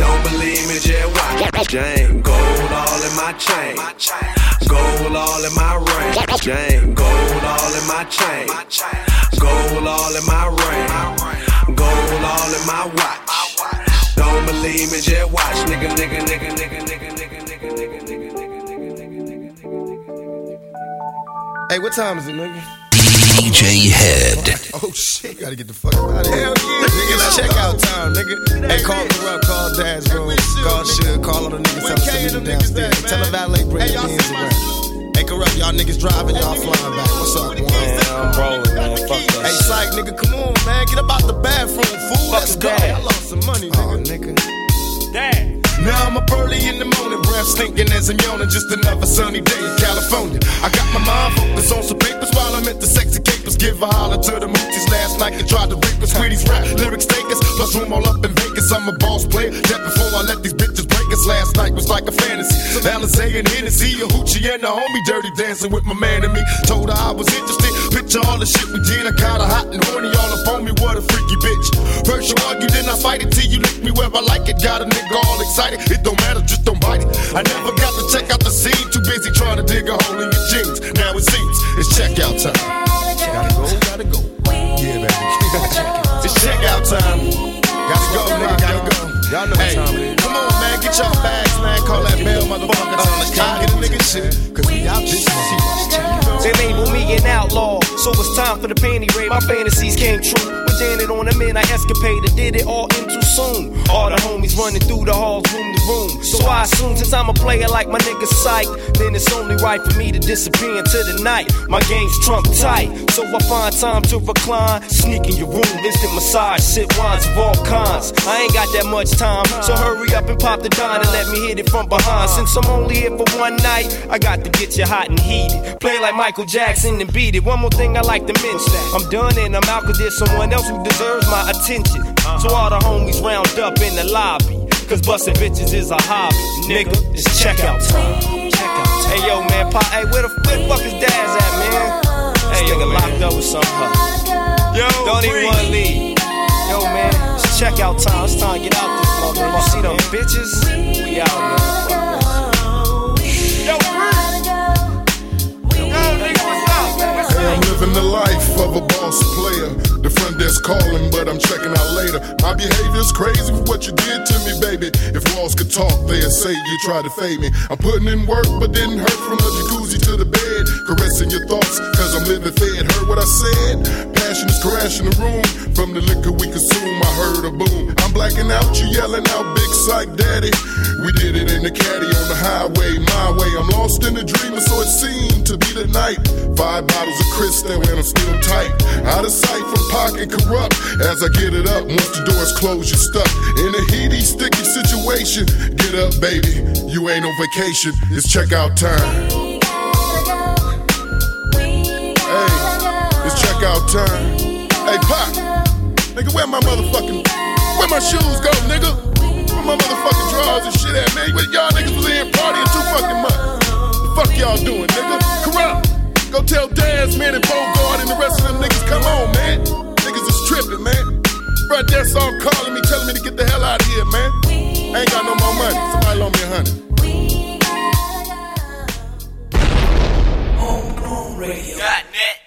Don't believe me, just watch. Jane, gold all in my chain, gold all in my ring. Jane, gold all in my chain, gold all in my ring, gold all in my watch. Don't believe me, just watch, nigga, nigga, nigga, nigga, nigga, nigga, nigga, nigga, nigga, nigga, nigga, nigga. Nigga, nigga. Hey, what time is it, nigga? DJ Head. Oh shit, gotta get the fuck out of here. Hell yeah, nigga, it's checkout time, nigga. Hey, call me up, call Daz room, call Suge, call all the niggas, tell them to meet them downstairs. Tell the valet bring the beans around. Hey, Kurupt, y'all niggas driving, y'all flying back. What's up, man? I'm rolling, man. Fuck that Hey, shit. Syke, nigga, come on, man. Get up out the bathroom, fool. Let's go. I lost some money, nigga. Oh, nigga. Now I'm up early in the morning, breath stinking as I'm yawning. Just another sunny day in California. I got my mind focused on some papers while I'm at the sexy capers. Give a holler to the moochies last night and tried to rape us. Sweeties rap, lyrics takers, plus room all up in Vegas. I'm a boss player. That before I let these bitches break. Last night was like a fantasy. Alizé and Hennessy, a hoochie and a homie dirty dancing with my man and me. Told her I was interested. Picture all the shit we did. I her hot and horny all up on me. What a freaky bitch. First you argue, then I fight it till you lick me where I like it. Got a nigga all excited. It don't matter, just don't bite it. I never got to check out the scene. Too busy trying to dig a hole in your jeans. Now it seems it's checkout time. Gotta go, gotta go. Yeah, baby. it's checkout time. Gotta go, nigga, gotta go. Y'all know what time it is. Come on, man, get your bags, man. Call that bell, motherfucker. Tell us, get a nigga shit. Cause we out this motherfucker. They label me an outlaw, so it's time for the panty raid. My fantasies came true. With Janet on the man, I escapaded, did it all in too soon. All the homies running through the halls, room to room. So I assume since I'm a player like my nigga Syke, then it's only right for me to disappear into the night. My game's trump tight, so I find time to recline. Sneak in your room, instant massage, sip wines of all kinds. I ain't got that much time, so hurry up and pop the dime and let me hit it from behind. Since I'm only here for one night, I got to get you hot and heated. Play like Michael Jackson and beat it. One more thing I like to mention. That I'm done and I'm out out 'cause there's someone else who deserves my attention. So all the homies round up in the lobby. Cause busting bitches is a hobby. Nigga, it's checkout time. Hey yo, man, pop, hey, where the, where the fuck is Daz at, man? Hey, nigga locked up with some huh? Yo, don't even wanna leave. Yo, man, it's checkout time. It's time to get out this motherfucker. You see them bitches? We out, man. Yo, living the life of a boss player. Front desk calling, but I'm checking out later. My behavior's crazy for what you did to me, baby. If walls could talk, they'd say you tried to fade me. I'm putting in work, but didn't hurt from the jacuzzi to the bed. Caressing your thoughts, cause I'm living fed. Heard what I said? Passion is crashing the room. From the liquor we consume, I heard a boom. I'm blacking out, you yelling out, big Syke daddy. We did it in the caddy on the highway, my way. I'm lost in the dream, and so it seemed to be the night. Five bottles of Cristal and I'm still tight. Out of sight from pocket corrupt. As I get it up, once the doors close, you're stuck in a heady, sticky situation. Get up, baby. You ain't on vacation. It's checkout time. Hey, it's checkout time. Hey, Pop. Nigga, where my motherfucking. Where my shoes go, nigga? Where my motherfucking drawers and shit at, man? Where y'all niggas was in partying too fucking. The fuck y'all doing, nigga? Kurupt. Go tell Daz, man, and Bogart and the rest of them niggas, come on, man tripping, man. Bruh, that song calling me, telling me to get the hell out of here, man. I ain't got no more money. Somebody loan me a hundred. Radio.